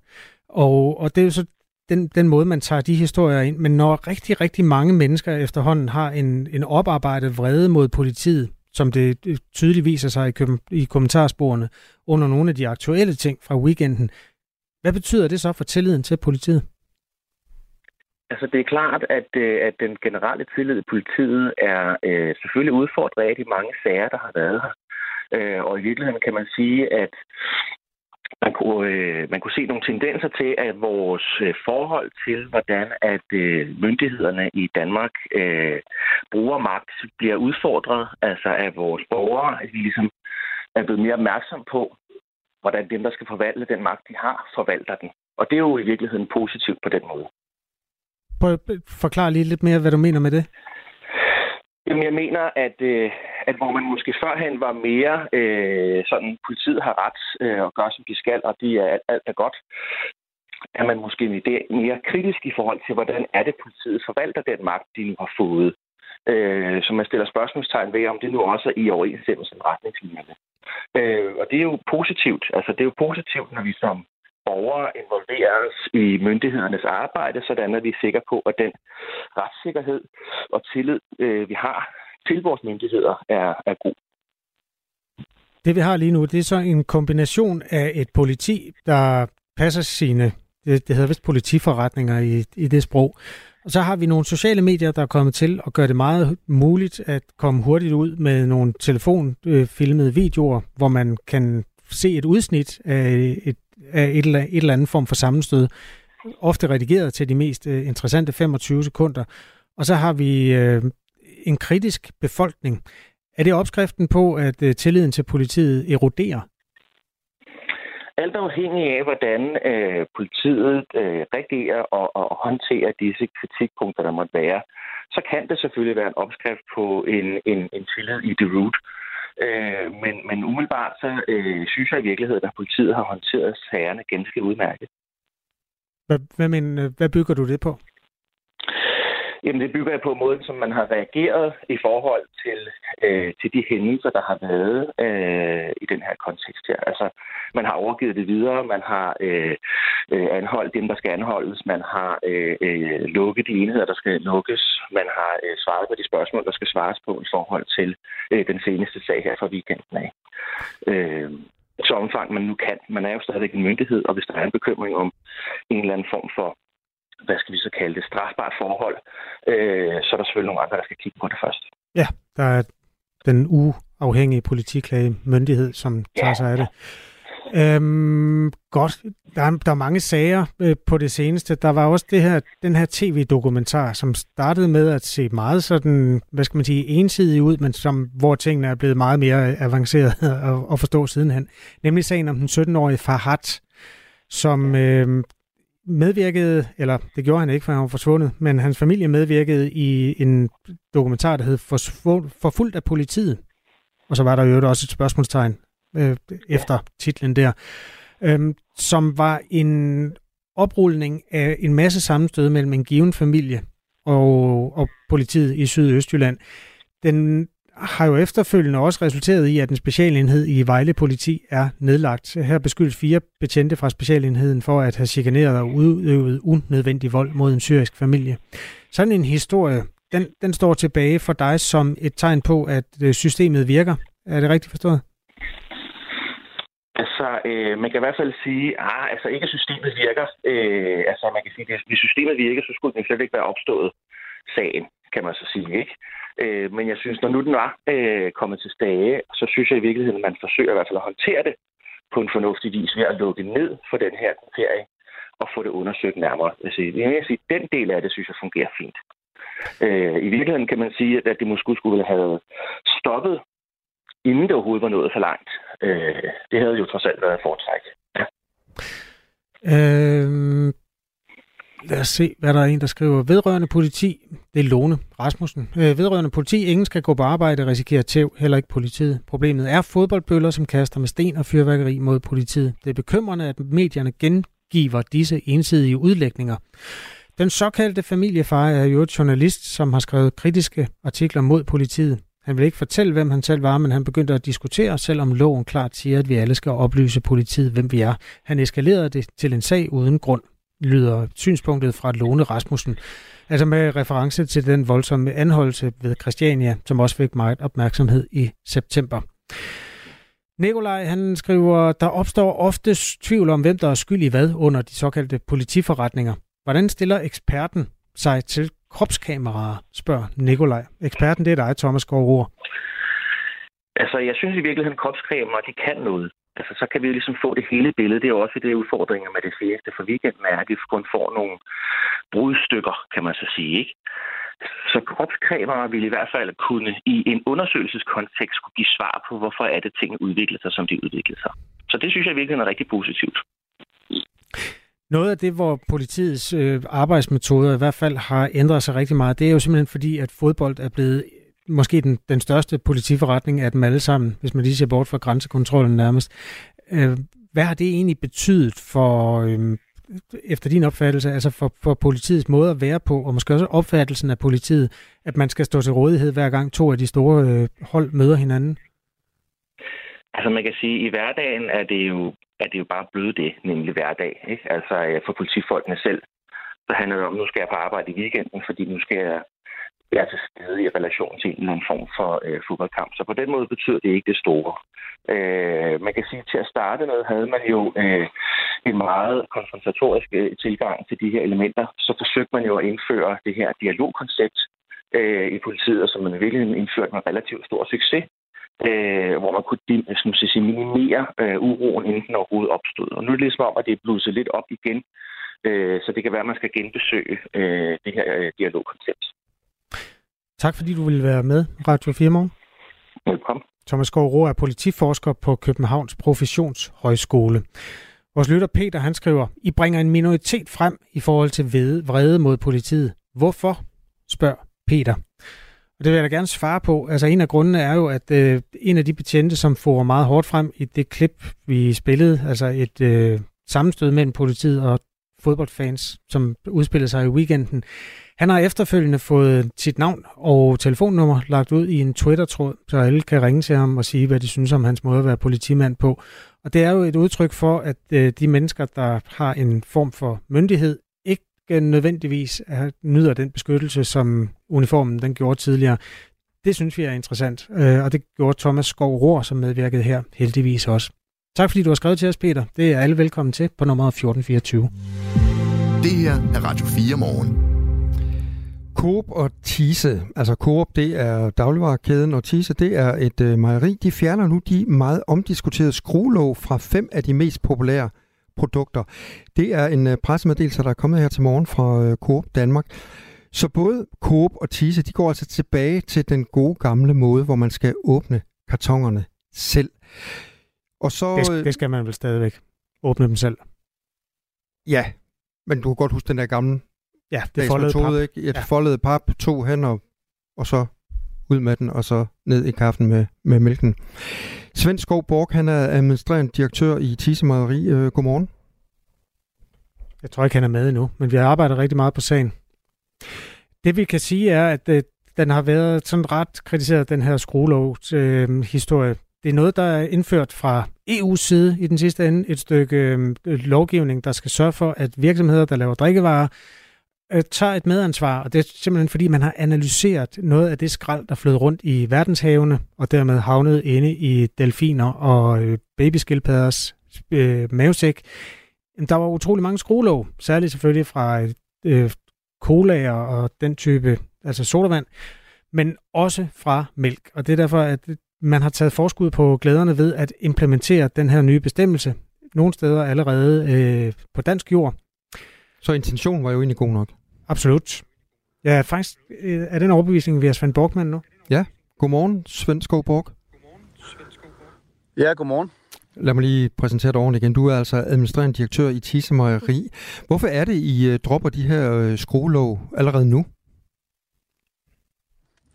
Og, og det er jo så den, den måde, man tager de historier ind. Men når rigtig, rigtig mange mennesker efterhånden har en, en oparbejdet vrede mod politiet, som det øh, tydeligt viser sig i, i kommentarsporene under nogle af de aktuelle ting fra weekenden, hvad betyder det så for tilliden til politiet? Altså, det er klart, at, øh, at den generelle tillid i politiet er øh, selvfølgelig udfordret af de mange sager, der har været her. Øh, og i virkeligheden kan man sige, at man kunne, øh, man kunne se nogle tendenser til, at vores øh, forhold til, hvordan at øh, myndighederne i Danmark øh, bruger magt, bliver udfordret. Altså, at vores borgere at vi ligesom er blevet mere opmærksom på, hvordan dem, der skal forvalte den magt, de har, forvalter den. Og det er jo i virkeligheden positivt på den måde. Prøv at forklare lige lidt mere, hvad du mener med det. Jamen, jeg mener, at, øh, at hvor man måske førhen var mere øh, sådan, politiet har ret øh, og gør, som de skal, og de er alt, alt er godt, er man måske mere kritisk i forhold til, hvordan er det, politiet forvalter den magt, de nu har fået. Øh, så man stiller spørgsmålstegn ved, om det nu også er i overensstemmelse med retningslinjerne. Øh, og det er jo positivt. Altså, det er jo positivt, når vi som borgere involveres i myndighedernes arbejde, sådan at vi er sikre på, at den retssikkerhed og tillid, øh, vi har til vores myndigheder, er, er god. Det vi har lige nu, det er så en kombination af et politi, der passer sine, det, det hedder vist politiforretninger i, i det sprog, og så har vi nogle sociale medier, der er kommet til at gøre det meget muligt at komme hurtigt ud med nogle telefonfilmede videoer, hvor man kan se et udsnit af et af et eller, et eller andet form for sammenstød, ofte redigeret til de mest øh, interessante 25 sekunder. Og så har vi øh, en kritisk befolkning. Er det opskriften på, at øh, tilliden til politiet eroderer? Alt afhængig af, hvordan øh, politiet øh, reagerer og, og håndterer disse kritikpunkter, der måtte være, så kan det selvfølgelig være en opskrift på en, en, en tillid i the root. Øh, Øh, men, men umiddelbart så øh, synes jeg i virkeligheden, at politiet har håndteret sagerne ganske udmærket. Hvad, hvad, men, hvad bygger du det på? Jamen, det bygger jeg på måden, som man har reageret i forhold til, øh, til de hændelser, der har været øh, i den her kontekst her. Altså, man har overgivet det videre, man har øh, øh, anholdt dem, der skal anholdes, man har øh, øh, lukket de enheder, der skal lukkes, man har øh, svaret på de spørgsmål, der skal svares på i forhold til øh, den seneste sag her fra weekenden af. Øh, så omfang man nu kan. Man er jo stadigvæk en myndighed, og hvis der er en bekymring om en eller anden form for hvad skal vi så kalde det, strafbart forhold, øh, så er der selvfølgelig nogle andre, der skal kigge på det først. Ja, der er den uafhængige politiklagemyndighed, som tager ja. sig af det. Øhm, godt. Der er, der er mange sager øh, på det seneste. Der var også det her, den her tv-dokumentar, som startede med at se meget sådan, hvad skal man sige, ensidig ud, men som, hvor tingene er blevet meget mere avanceret <laughs> at, at forstå sidenhen. Nemlig sagen om den 17-årige Farhat, som øh, medvirkede, eller det gjorde han ikke, for han var forsvundet, men hans familie medvirkede i en dokumentar, der hed Forfulgt af politiet. Og så var der jo også et spørgsmålstegn øh, efter titlen der, øh, som var en oprulning af en masse sammenstød mellem en given familie og, og politiet i Sydøstjylland. Den har jo efterfølgende også resulteret i, at en specialenhed i Vejle Politi er nedlagt. Her beskyldes fire betjente fra specialenheden for at have chikaneret og udøvet unødvendig vold mod en syrisk familie. Sådan en historie, den, den står tilbage for dig som et tegn på, at øh, systemet virker. Er det rigtigt forstået? Altså, øh, man kan i hvert fald sige, ah, altså ikke systemet virker. Øh, altså, man kan sige, at hvis systemet virker, så skulle den slet ikke være opstået sagen, kan man så sige, ikke? Øh, men jeg synes, når nu den var øh, kommet til stage, så synes jeg i virkeligheden, at man forsøger i hvert fald at håndtere det på en fornuftig vis ved at lukke ned for den her ferie og få det undersøgt nærmere. Altså, jeg vil sige, den del af det, synes jeg fungerer fint. Øh, I virkeligheden kan man sige, at det måske skulle have stoppet, inden det overhovedet var nået for langt. Øh, det havde jo trods alt været et foretræk. Ja. Øh, Lad os se, hvad der er en, der skriver. Vedrørende politi, det er Lone Rasmussen. Øh, vedrørende politi, ingen skal gå på arbejde og risikere tæv, heller ikke politiet. Problemet er fodboldbøller, som kaster med sten og fyrværkeri mod politiet. Det er bekymrende, at medierne gengiver disse ensidige udlægninger. Den såkaldte familiefar er jo et journalist, som har skrevet kritiske artikler mod politiet. Han vil ikke fortælle, hvem han selv var, men han begyndte at diskutere, selvom loven klart siger, at vi alle skal oplyse politiet, hvem vi er. Han eskalerede det til en sag uden grund, lyder synspunktet fra Lone Rasmussen. Altså med reference til den voldsomme anholdelse ved Christiania, som også fik meget opmærksomhed i september. Nikolaj, han skriver, der opstår ofte tvivl om, hvem der er skyld i hvad under de såkaldte politiforretninger. Hvordan stiller eksperten sig til kropskameraer, spørger Nikolaj. Eksperten, det er dig, Thomas Gård Altså, jeg synes i virkeligheden, at kropskameraer, de kan noget. Altså, så kan vi jo ligesom få det hele billede. Det er jo også det udfordringer med det seneste for weekenden, er, at vi kun får nogle brudstykker, kan man så sige, ikke? Så kropskameraer vil i hvert fald kunne i en undersøgelseskontekst kunne give svar på, hvorfor er det, ting udvikler sig, som de udvikler sig. Så det synes jeg virkelig er rigtig positivt. Noget af det, hvor politiets øh, arbejdsmetoder i hvert fald har ændret sig rigtig meget, det er jo simpelthen fordi, at fodbold er blevet måske den, den største politiforretning af dem alle sammen, hvis man lige ser bort fra grænsekontrollen nærmest. Øh, hvad har det egentlig betydet for, øh, efter din opfattelse, altså for, for politiets måde at være på, og måske også opfattelsen af politiet, at man skal stå til rådighed hver gang to af de store øh, hold møder hinanden? Altså man kan sige, at i hverdagen er det jo er det jo bare bløde det, nemlig hverdag. Ikke? Altså øh, for politifolkene selv, så handler det om, nu skal jeg på arbejde i weekenden, fordi nu skal jeg er til stede i relation til en eller anden form for øh, fodboldkamp. Så på den måde betyder det ikke det store. Øh, man kan sige, at til at starte med havde man jo øh, en meget konfrontatorisk øh, tilgang til de her elementer. Så forsøgte man jo at indføre det her dialogkoncept øh, i politiet, som man virkelig indførte med relativt stor succes øh, hvor man kunne som sige, minimere øh, uroen, inden den overhovedet opstod. Og nu er det ligesom om, at det er blusset lidt op igen, øh, så det kan være, at man skal genbesøge øh, det her øh, dialogkoncept. Tak fordi du ville være med, Radio 4 Morgen. Velkommen. Thomas Skov er politiforsker på Københavns Professionshøjskole. Vores lytter Peter, han skriver, I bringer en minoritet frem i forhold til vrede mod politiet. Hvorfor? spørger Peter. Og det vil jeg da gerne svare på. Altså en af grundene er jo, at øh, en af de betjente, som får meget hårdt frem i det klip, vi spillede, altså et øh, sammenstød mellem politiet og fodboldfans, som udspillede sig i weekenden, han har efterfølgende fået sit navn og telefonnummer lagt ud i en Twitter-tråd, så alle kan ringe til ham og sige, hvad de synes om hans måde at være politimand på. Og det er jo et udtryk for, at øh, de mennesker, der har en form for myndighed, ikke nødvendigvis nyder den beskyttelse, som uniformen den gjorde tidligere. Det synes vi er interessant, øh, og det gjorde Thomas Skov Rohr, som medvirkede her, heldigvis også. Tak fordi du har skrevet til os, Peter. Det er alle velkommen til på nummer 1424. Det her er Radio 4 morgen. Coop og Tise, altså Coop det er dagligvarekæden, og Tise det er et øh, mejeri. De fjerner nu de meget omdiskuterede skruelåg fra fem af de mest populære produkter. Det er en øh, pressemeddelelse, der er kommet her til morgen fra øh, Coop Danmark. Så både Coop og Tise, de går altså tilbage til den gode gamle måde, hvor man skal åbne kartongerne selv. Og så, det, øh, det skal man vel stadigvæk åbne dem selv. Ja, men du kan godt huske den der gamle Ja, det foldede pap. Ikke? Ja, det foldede pap, to hænder, og så ud med den, og så ned i kaffen med, med mælken. Svend Skov Borg, han er administrerende direktør i Tise Mejeri. Øh, godmorgen. Jeg tror ikke, han er med endnu, men vi har arbejdet rigtig meget på sagen. Det vi kan sige er, at øh, den har været sådan ret kritiseret, den her skruelovs øh, historie. Det er noget, der er indført fra EU's side i den sidste ende. Et stykke øh, lovgivning, der skal sørge for, at virksomheder, der laver drikkevarer, øh, tager et medansvar, og det er simpelthen fordi, man har analyseret noget af det skrald, der flød rundt i verdenshavene, og dermed havnet inde i delfiner og øh, babyskildpadders øh, mavesæk. Der var utrolig mange skruelåg, særligt selvfølgelig fra øh, colaer og den type, altså sodavand, men også fra mælk. Og det er derfor, at man har taget forskud på glæderne ved at implementere den her nye bestemmelse, nogle steder allerede øh, på dansk jord. Så intentionen var jo egentlig god nok? Absolut. Ja, faktisk øh, er den overbevisning, vi har Svend Borgman nu. Ja, godmorgen Svend Skov Borg. Ja, godmorgen. Lad mig lige præsentere dig ordentligt igen. Du er altså administrerende direktør i Tise Mejeri. Hvorfor er det, I dropper de her skruelåg allerede nu?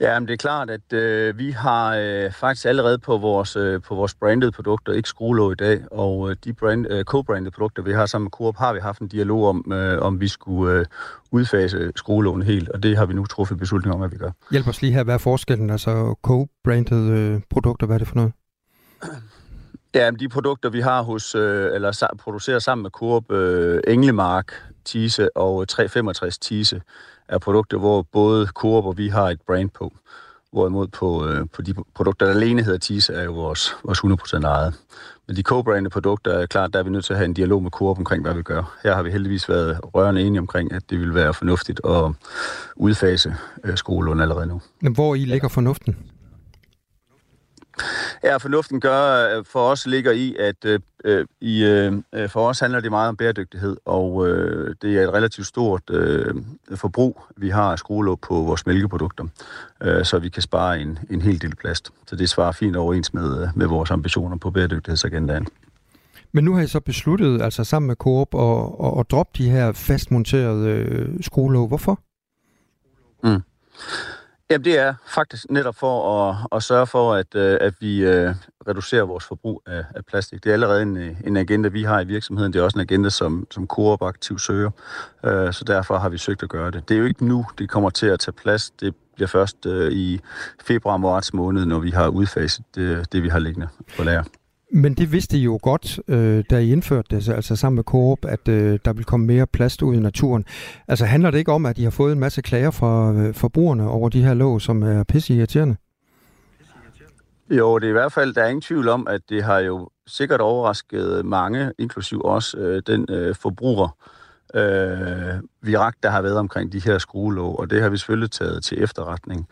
Ja, men det er klart, at øh, vi har øh, faktisk allerede på vores, øh, på vores branded produkter ikke skruelåg i dag, og øh, de brand, øh, co-branded produkter, vi har sammen med Coop, har vi haft en dialog om, øh, om vi skulle øh, udfase skruelågen helt, og det har vi nu truffet beslutning om, at vi gør. Hjælp os lige her, hvad er forskellen? Altså co-branded øh, produkter, hvad er det for noget? Ja, de produkter, vi har hos, øh, eller producerer sammen med Coop, øh, Englemark, Tise og øh, 365 Tise, er produkter, hvor både Coop og vi har et brand på. Hvorimod på, øh, på de produkter, der alene hedder Tise, er jo vores, vores 100% eget. Men de co-brandede produkter er klart, der er vi nødt til at have en dialog med Coop omkring, hvad vi gør. Her har vi heldigvis været rørende enige omkring, at det vil være fornuftigt at udfase øh, skolelån allerede nu. Men hvor I ligger fornuften? Ja, fornuften gør øh, for os ligger i, at øh, øh, i, øh, for os handler det meget om bæredygtighed, og øh, det er et relativt stort øh, forbrug, vi har af skruelåg på vores mælkeprodukter, øh, så vi kan spare en, en hel del plast. Så det svarer fint overens med, med vores ambitioner på bæredygtighedsagendaen. Men nu har I så besluttet, altså sammen med Coop, at, at, at droppe de her fastmonterede øh, skruelåg. Hvorfor? Mm. Jamen det er faktisk netop for at, at sørge for, at, øh, at vi øh, reducerer vores forbrug af, af plastik. Det er allerede en, øh, en agenda, vi har i virksomheden. Det er også en agenda, som, som Coop aktivt søger. Så derfor har vi søgt at gøre det. Det er jo ikke nu, det kommer til at tage plads. Det bliver først i februar-marts måned, når vi har udfaset det, det vi har liggende på lager. Men det vidste I jo godt, øh, da I indførte det, altså sammen med Coop, at øh, der vil komme mere plast ud i naturen. Altså handler det ikke om, at I har fået en masse klager fra øh, forbrugerne over de her låg, som er pisse irriterende? Jo, det er i hvert fald, der er ingen tvivl om, at det har jo sikkert overrasket mange, inklusiv også øh, den øh, forbruger, øh, øh, virak, der har været omkring de her skruelåg, og det har vi selvfølgelig taget til efterretning.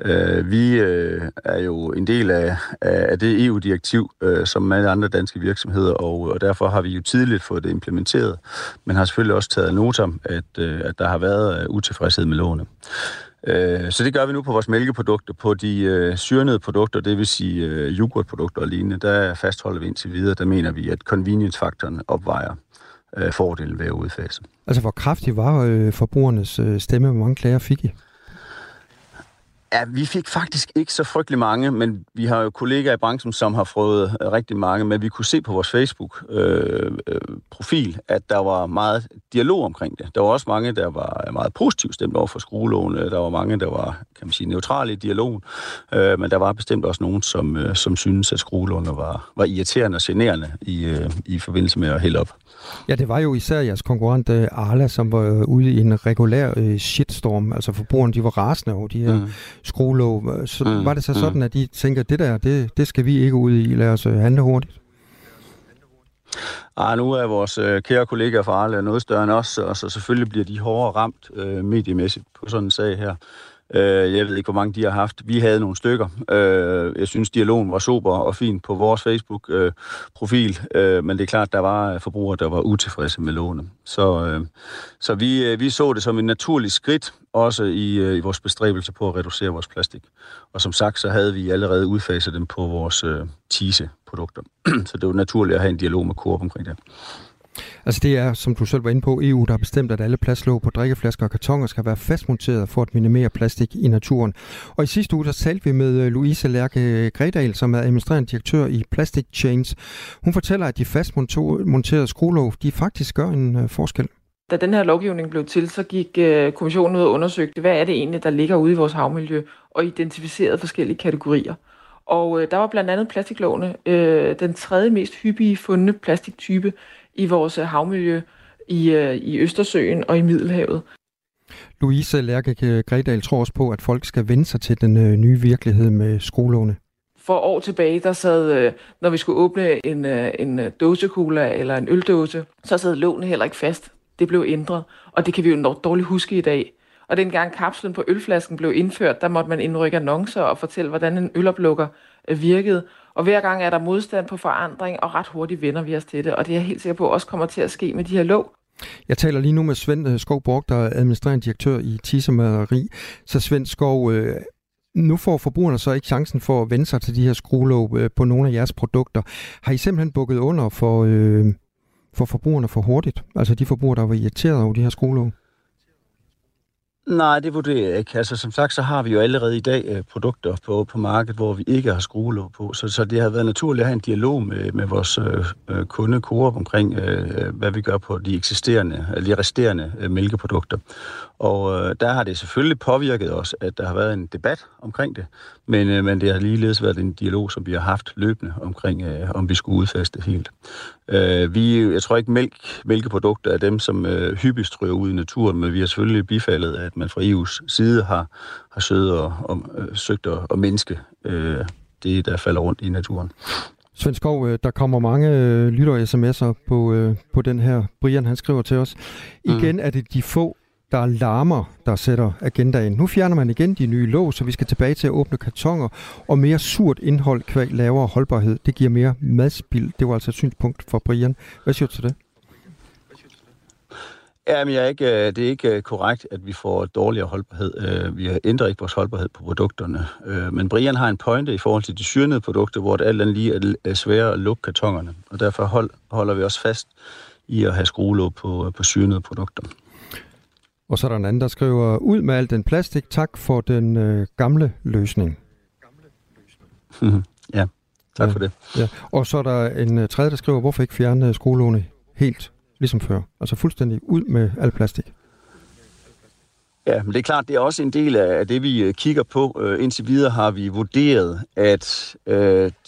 Øh, vi øh, er jo en del af, af det EU-direktiv, øh, som alle andre danske virksomheder, og, og derfor har vi jo tidligt fået det implementeret, men har selvfølgelig også taget notam, at, øh, at der har været øh, utilfredshed med lånene. Øh, så det gør vi nu på vores mælkeprodukter. På de øh, syrnede produkter, det vil sige øh, yoghurtprodukter og lignende, der fastholder vi indtil videre, der mener vi, at convenience-faktoren opvejer øh, ved at udfase. Altså, hvor kraftig var øh, forbrugernes øh, stemme? Hvor mange klager fik I? Ja, vi fik faktisk ikke så frygtelig mange, men vi har jo kollegaer i branchen, som har fået øh, rigtig mange, men vi kunne se på vores Facebook-profil, øh, øh, at der var meget dialog omkring det. Der var også mange, der var meget positivt stemt over for skruelåne. Der var mange, der var, kan man sige, neutrale i dialogen. Øh, men der var bestemt også nogen, som, øh, som synes at skruelåne var, var irriterende og generende i, øh, i forbindelse med at hælde op. Ja, det var jo især jeres konkurrent uh, Arla, som var uh, ude i en regulær uh, shitstorm. Altså forbrugerne, de var rasende over de her mm. Skruelåg. Så mm. var det så mm. sådan, at de tænker, at det der, det, det skal vi ikke ud i. Lad os uh, handle hurtigt. Ah, nu er vores øh, kære kollegaer fra Arla noget større end os, og så selvfølgelig bliver de hårdere ramt øh, mediemæssigt på sådan en sag her. Øh, jeg ved ikke, hvor mange de har haft. Vi havde nogle stykker. Øh, jeg synes, dialogen var super og fin på vores Facebook-profil, øh, øh, men det er klart, der var forbrugere, der var utilfredse med lånene. Så, øh, så vi, øh, vi så det som en naturlig skridt, også i, i vores bestræbelse på at reducere vores plastik. Og som sagt, så havde vi allerede udfaset dem på vores tise-produkter. <clears throat> så det var naturligt at have en dialog med Coop omkring det. Altså det er, som du selv var inde på, EU, der har bestemt, at alle plastlåg på drikkeflasker og kartoner skal være fastmonteret for at minimere plastik i naturen. Og i sidste uge, der talte vi med øh, Louise Lærke Gredal, som er administrerende direktør i Plastic Chains. Hun fortæller, at de fastmonterede skruelåg, de faktisk gør en øh, forskel. Da den her lovgivning blev til, så gik øh, kommissionen ud og undersøgte, hvad er det egentlig, der ligger ude i vores havmiljø, og identificerede forskellige kategorier. Og øh, der var blandt andet plastiklåne, øh, den tredje mest hyppige fundne plastiktype i vores havmiljø i, øh, i Østersøen og i Middelhavet. Louise Lærke Gredal tror også på, at folk skal vende sig til den øh, nye virkelighed med skolåne. For år tilbage, der sad, øh, når vi skulle åbne en, en dåsekugler eller en øldåse, så sad låne heller ikke fast. Det blev ændret, og det kan vi jo nok dårligt huske i dag. Og dengang kapslen på ølflasken blev indført, der måtte man indrykke annoncer og fortælle, hvordan en øloplukker virkede. Og hver gang er der modstand på forandring, og ret hurtigt vender vi os til det. Og det er jeg helt sikker på også kommer til at ske med de her låg. Jeg taler lige nu med Svend Skovborg, Skov Borg, der er administrerende direktør i Tisse Maderi. Så Svend Skov, øh, nu får forbrugerne så ikke chancen for at vende sig til de her skruelåg øh, på nogle af jeres produkter. Har I simpelthen bukket under for, øh, for forbrugerne for hurtigt? Altså de forbrugere, der var irriteret over de her skruelåg? Nej, det vurderer jeg ikke. Altså, som sagt, så har vi jo allerede i dag øh, produkter på, på markedet, hvor vi ikke har skruelåg på. Så, så det har været naturligt at have en dialog med, med vores øh, øh kunde Coop omkring, øh, øh, hvad vi gør på de eksisterende, eller de resterende øh, mælkeprodukter. Og øh, der har det selvfølgelig påvirket os, at der har været en debat omkring det, men, øh, men det har ligeledes været en dialog, som vi har haft løbende omkring, øh, om vi skulle udfaste helt. Øh, vi, jeg tror ikke, mælk, mælkeprodukter er dem, som øh, hyppigst ryger ud i naturen, men vi har selvfølgelig bifaldet, at man fra EU's side har, har søgt og, og, øh, søgt at, at mindske øh, det, der falder rundt i naturen. Svend Skov, øh, der kommer mange øh, lytter-sms'er på, øh, på den her. Brian, han skriver til os. Mm. Igen er det de få der larmer, der sætter agendaen. Nu fjerner man igen de nye låg, så vi skal tilbage til at åbne kartonger, og mere surt indhold kvæg lavere holdbarhed. Det giver mere madspild. Det var altså et synspunkt for Brian. Hvad siger du til det? Jamen, jeg er ikke, øh, det er ikke øh, korrekt, at vi får dårligere holdbarhed. Øh, vi ændrer ikke vores holdbarhed på produkterne. Men Brian har en pointe i forhold til de syrnede produkter, hvor det alt andet lige er sværere at lukke kartongerne. Og derfor hold, holder vi også fast i at have skruelåg på, på syrnede produkter. Og så er der en anden, der skriver, ud med al den plastik, tak for den øh, gamle løsning. <laughs> ja, tak ja, for det. Ja. Og så er der en uh, tredje, der skriver, hvorfor ikke fjerne skolelåne helt ligesom før? Altså fuldstændig ud med al plastik. Ja, men det er klart, det er også en del af det, vi øh, kigger på. Indtil videre har vi vurderet, at uh,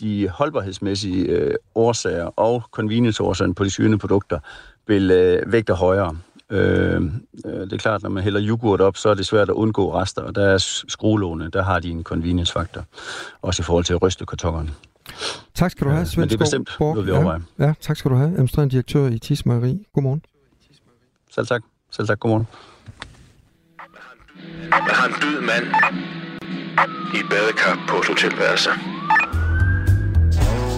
de holdbarhedsmæssige uh, årsager og convenience-årsagerne på de syrende produkter vil uh, vægte højere. Øh, øh, det er klart, når man hælder yoghurt op, så er det svært at undgå rester, og der er skruelåne, der har de en convenience-faktor, også i forhold til at ryste kartongerne. Tak skal du have, Svend Men det er bestemt noget, vi overvejer. Ja, ja, tak skal du have, administrerende direktør i Tis Mejeri. Godmorgen. Selv tak. Selv tak. Godmorgen. Jeg har en død mand i et badekar på et hotelværelse.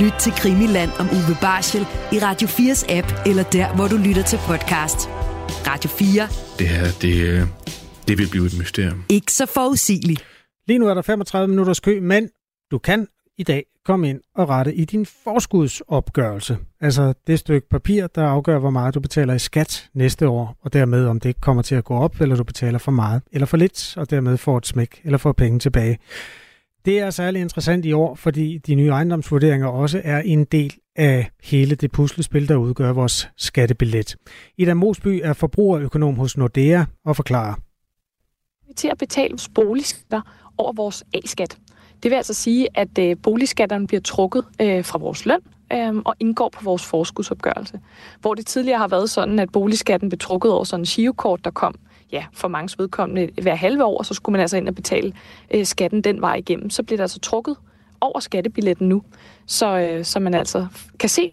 Lyt til Krimiland om Uwe Barschel i Radio 4's app, eller der, hvor du lytter til podcast. Radio 4. Det her, det, øh, det vil blive et mysterium. Ikke så forudsigeligt. Lige nu er der 35 minutters kø, men du kan i dag komme ind og rette i din forskudsopgørelse. Altså det stykke papir, der afgør, hvor meget du betaler i skat næste år, og dermed om det ikke kommer til at gå op, eller du betaler for meget eller for lidt, og dermed får et smæk eller får penge tilbage. Det er særlig interessant i år, fordi de nye ejendomsvurderinger også er en del af hele det puslespil, der udgør vores skattebillet. Ida Mosby er forbrugerøkonom hos Nordea og forklarer. Vi til at betale boligskatter over vores A-skat. Det vil altså sige, at øh, boligskatterne bliver trukket øh, fra vores løn øh, og indgår på vores forskudsopgørelse. Hvor det tidligere har været sådan, at boligskatten blev trukket over sådan en shivkort, der kom ja, for mange vedkommende hver halve år, og så skulle man altså ind og betale øh, skatten den vej igennem. Så bliver det altså trukket over skattebilletten nu, så, øh, så man altså kan se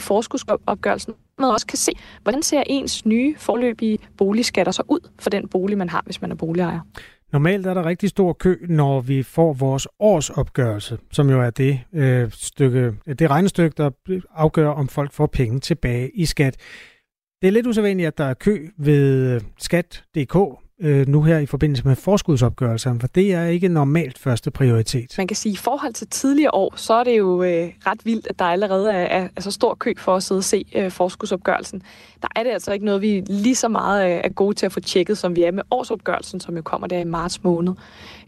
forskudsopgørelsen, men også kan se, hvordan ser ens nye forløbige boligskatter så ud for den bolig, man har, hvis man er boligejer. Normalt er der rigtig stor kø, når vi får vores årsopgørelse, som jo er det, øh, stykke, det regnestykke, der afgør, om folk får penge tilbage i skat. Det er lidt usædvanligt, at der er kø ved øh, skat.dk øh, nu her i forbindelse med forskudsopgørelserne, for det er ikke normalt første prioritet. Man kan sige, at i forhold til tidligere år, så er det jo øh, ret vildt, at der allerede er, er, er så stor kø for at sidde og se øh, forskudsopgørelsen. Der er det altså ikke noget, vi lige så meget øh, er gode til at få tjekket, som vi er med årsopgørelsen, som jo kommer der i marts måned.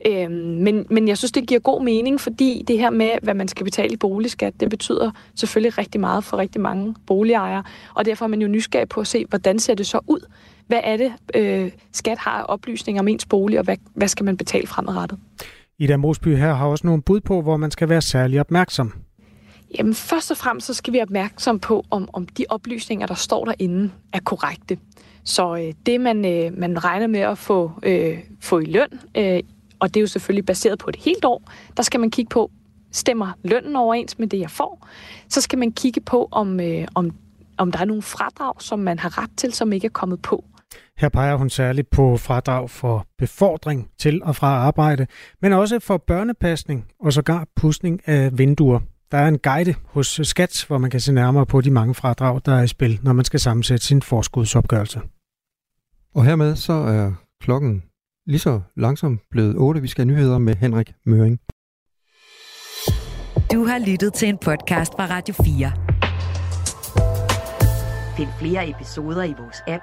Øh, men, men jeg synes, det giver god mening, fordi det her med, hvad man skal betale i boligskat, det betyder selvfølgelig rigtig meget for rigtig mange boligejere, og derfor er man jo nysgerrig på at se, hvordan ser det så ud, hvad er det, øh, skat har oplysninger om ens bolig, og hvad, hvad skal man betale fremadrettet? Ida Mosby her har også nogle bud på, hvor man skal være særlig opmærksom. Jamen først og fremmest så skal vi være opmærksom på, om, om de oplysninger, der står derinde, er korrekte. Så øh, det, man, øh, man regner med at få, øh, få i løn, øh, og det er jo selvfølgelig baseret på et helt år, der skal man kigge på, stemmer lønnen overens med det, jeg får, så skal man kigge på, om, øh, om, om der er nogle fradrag, som man har ret til, som ikke er kommet på. Her peger hun særligt på fradrag for befordring til og fra arbejde, men også for børnepasning og sågar pusning af vinduer. Der er en guide hos Skat, hvor man kan se nærmere på de mange fradrag, der er i spil, når man skal sammensætte sin forskudsopgørelse. Og hermed så er klokken lige så langsomt blevet 8. Vi skal have nyheder med Henrik Møring. Du har lyttet til en podcast fra Radio 4. Find flere episoder i vores app,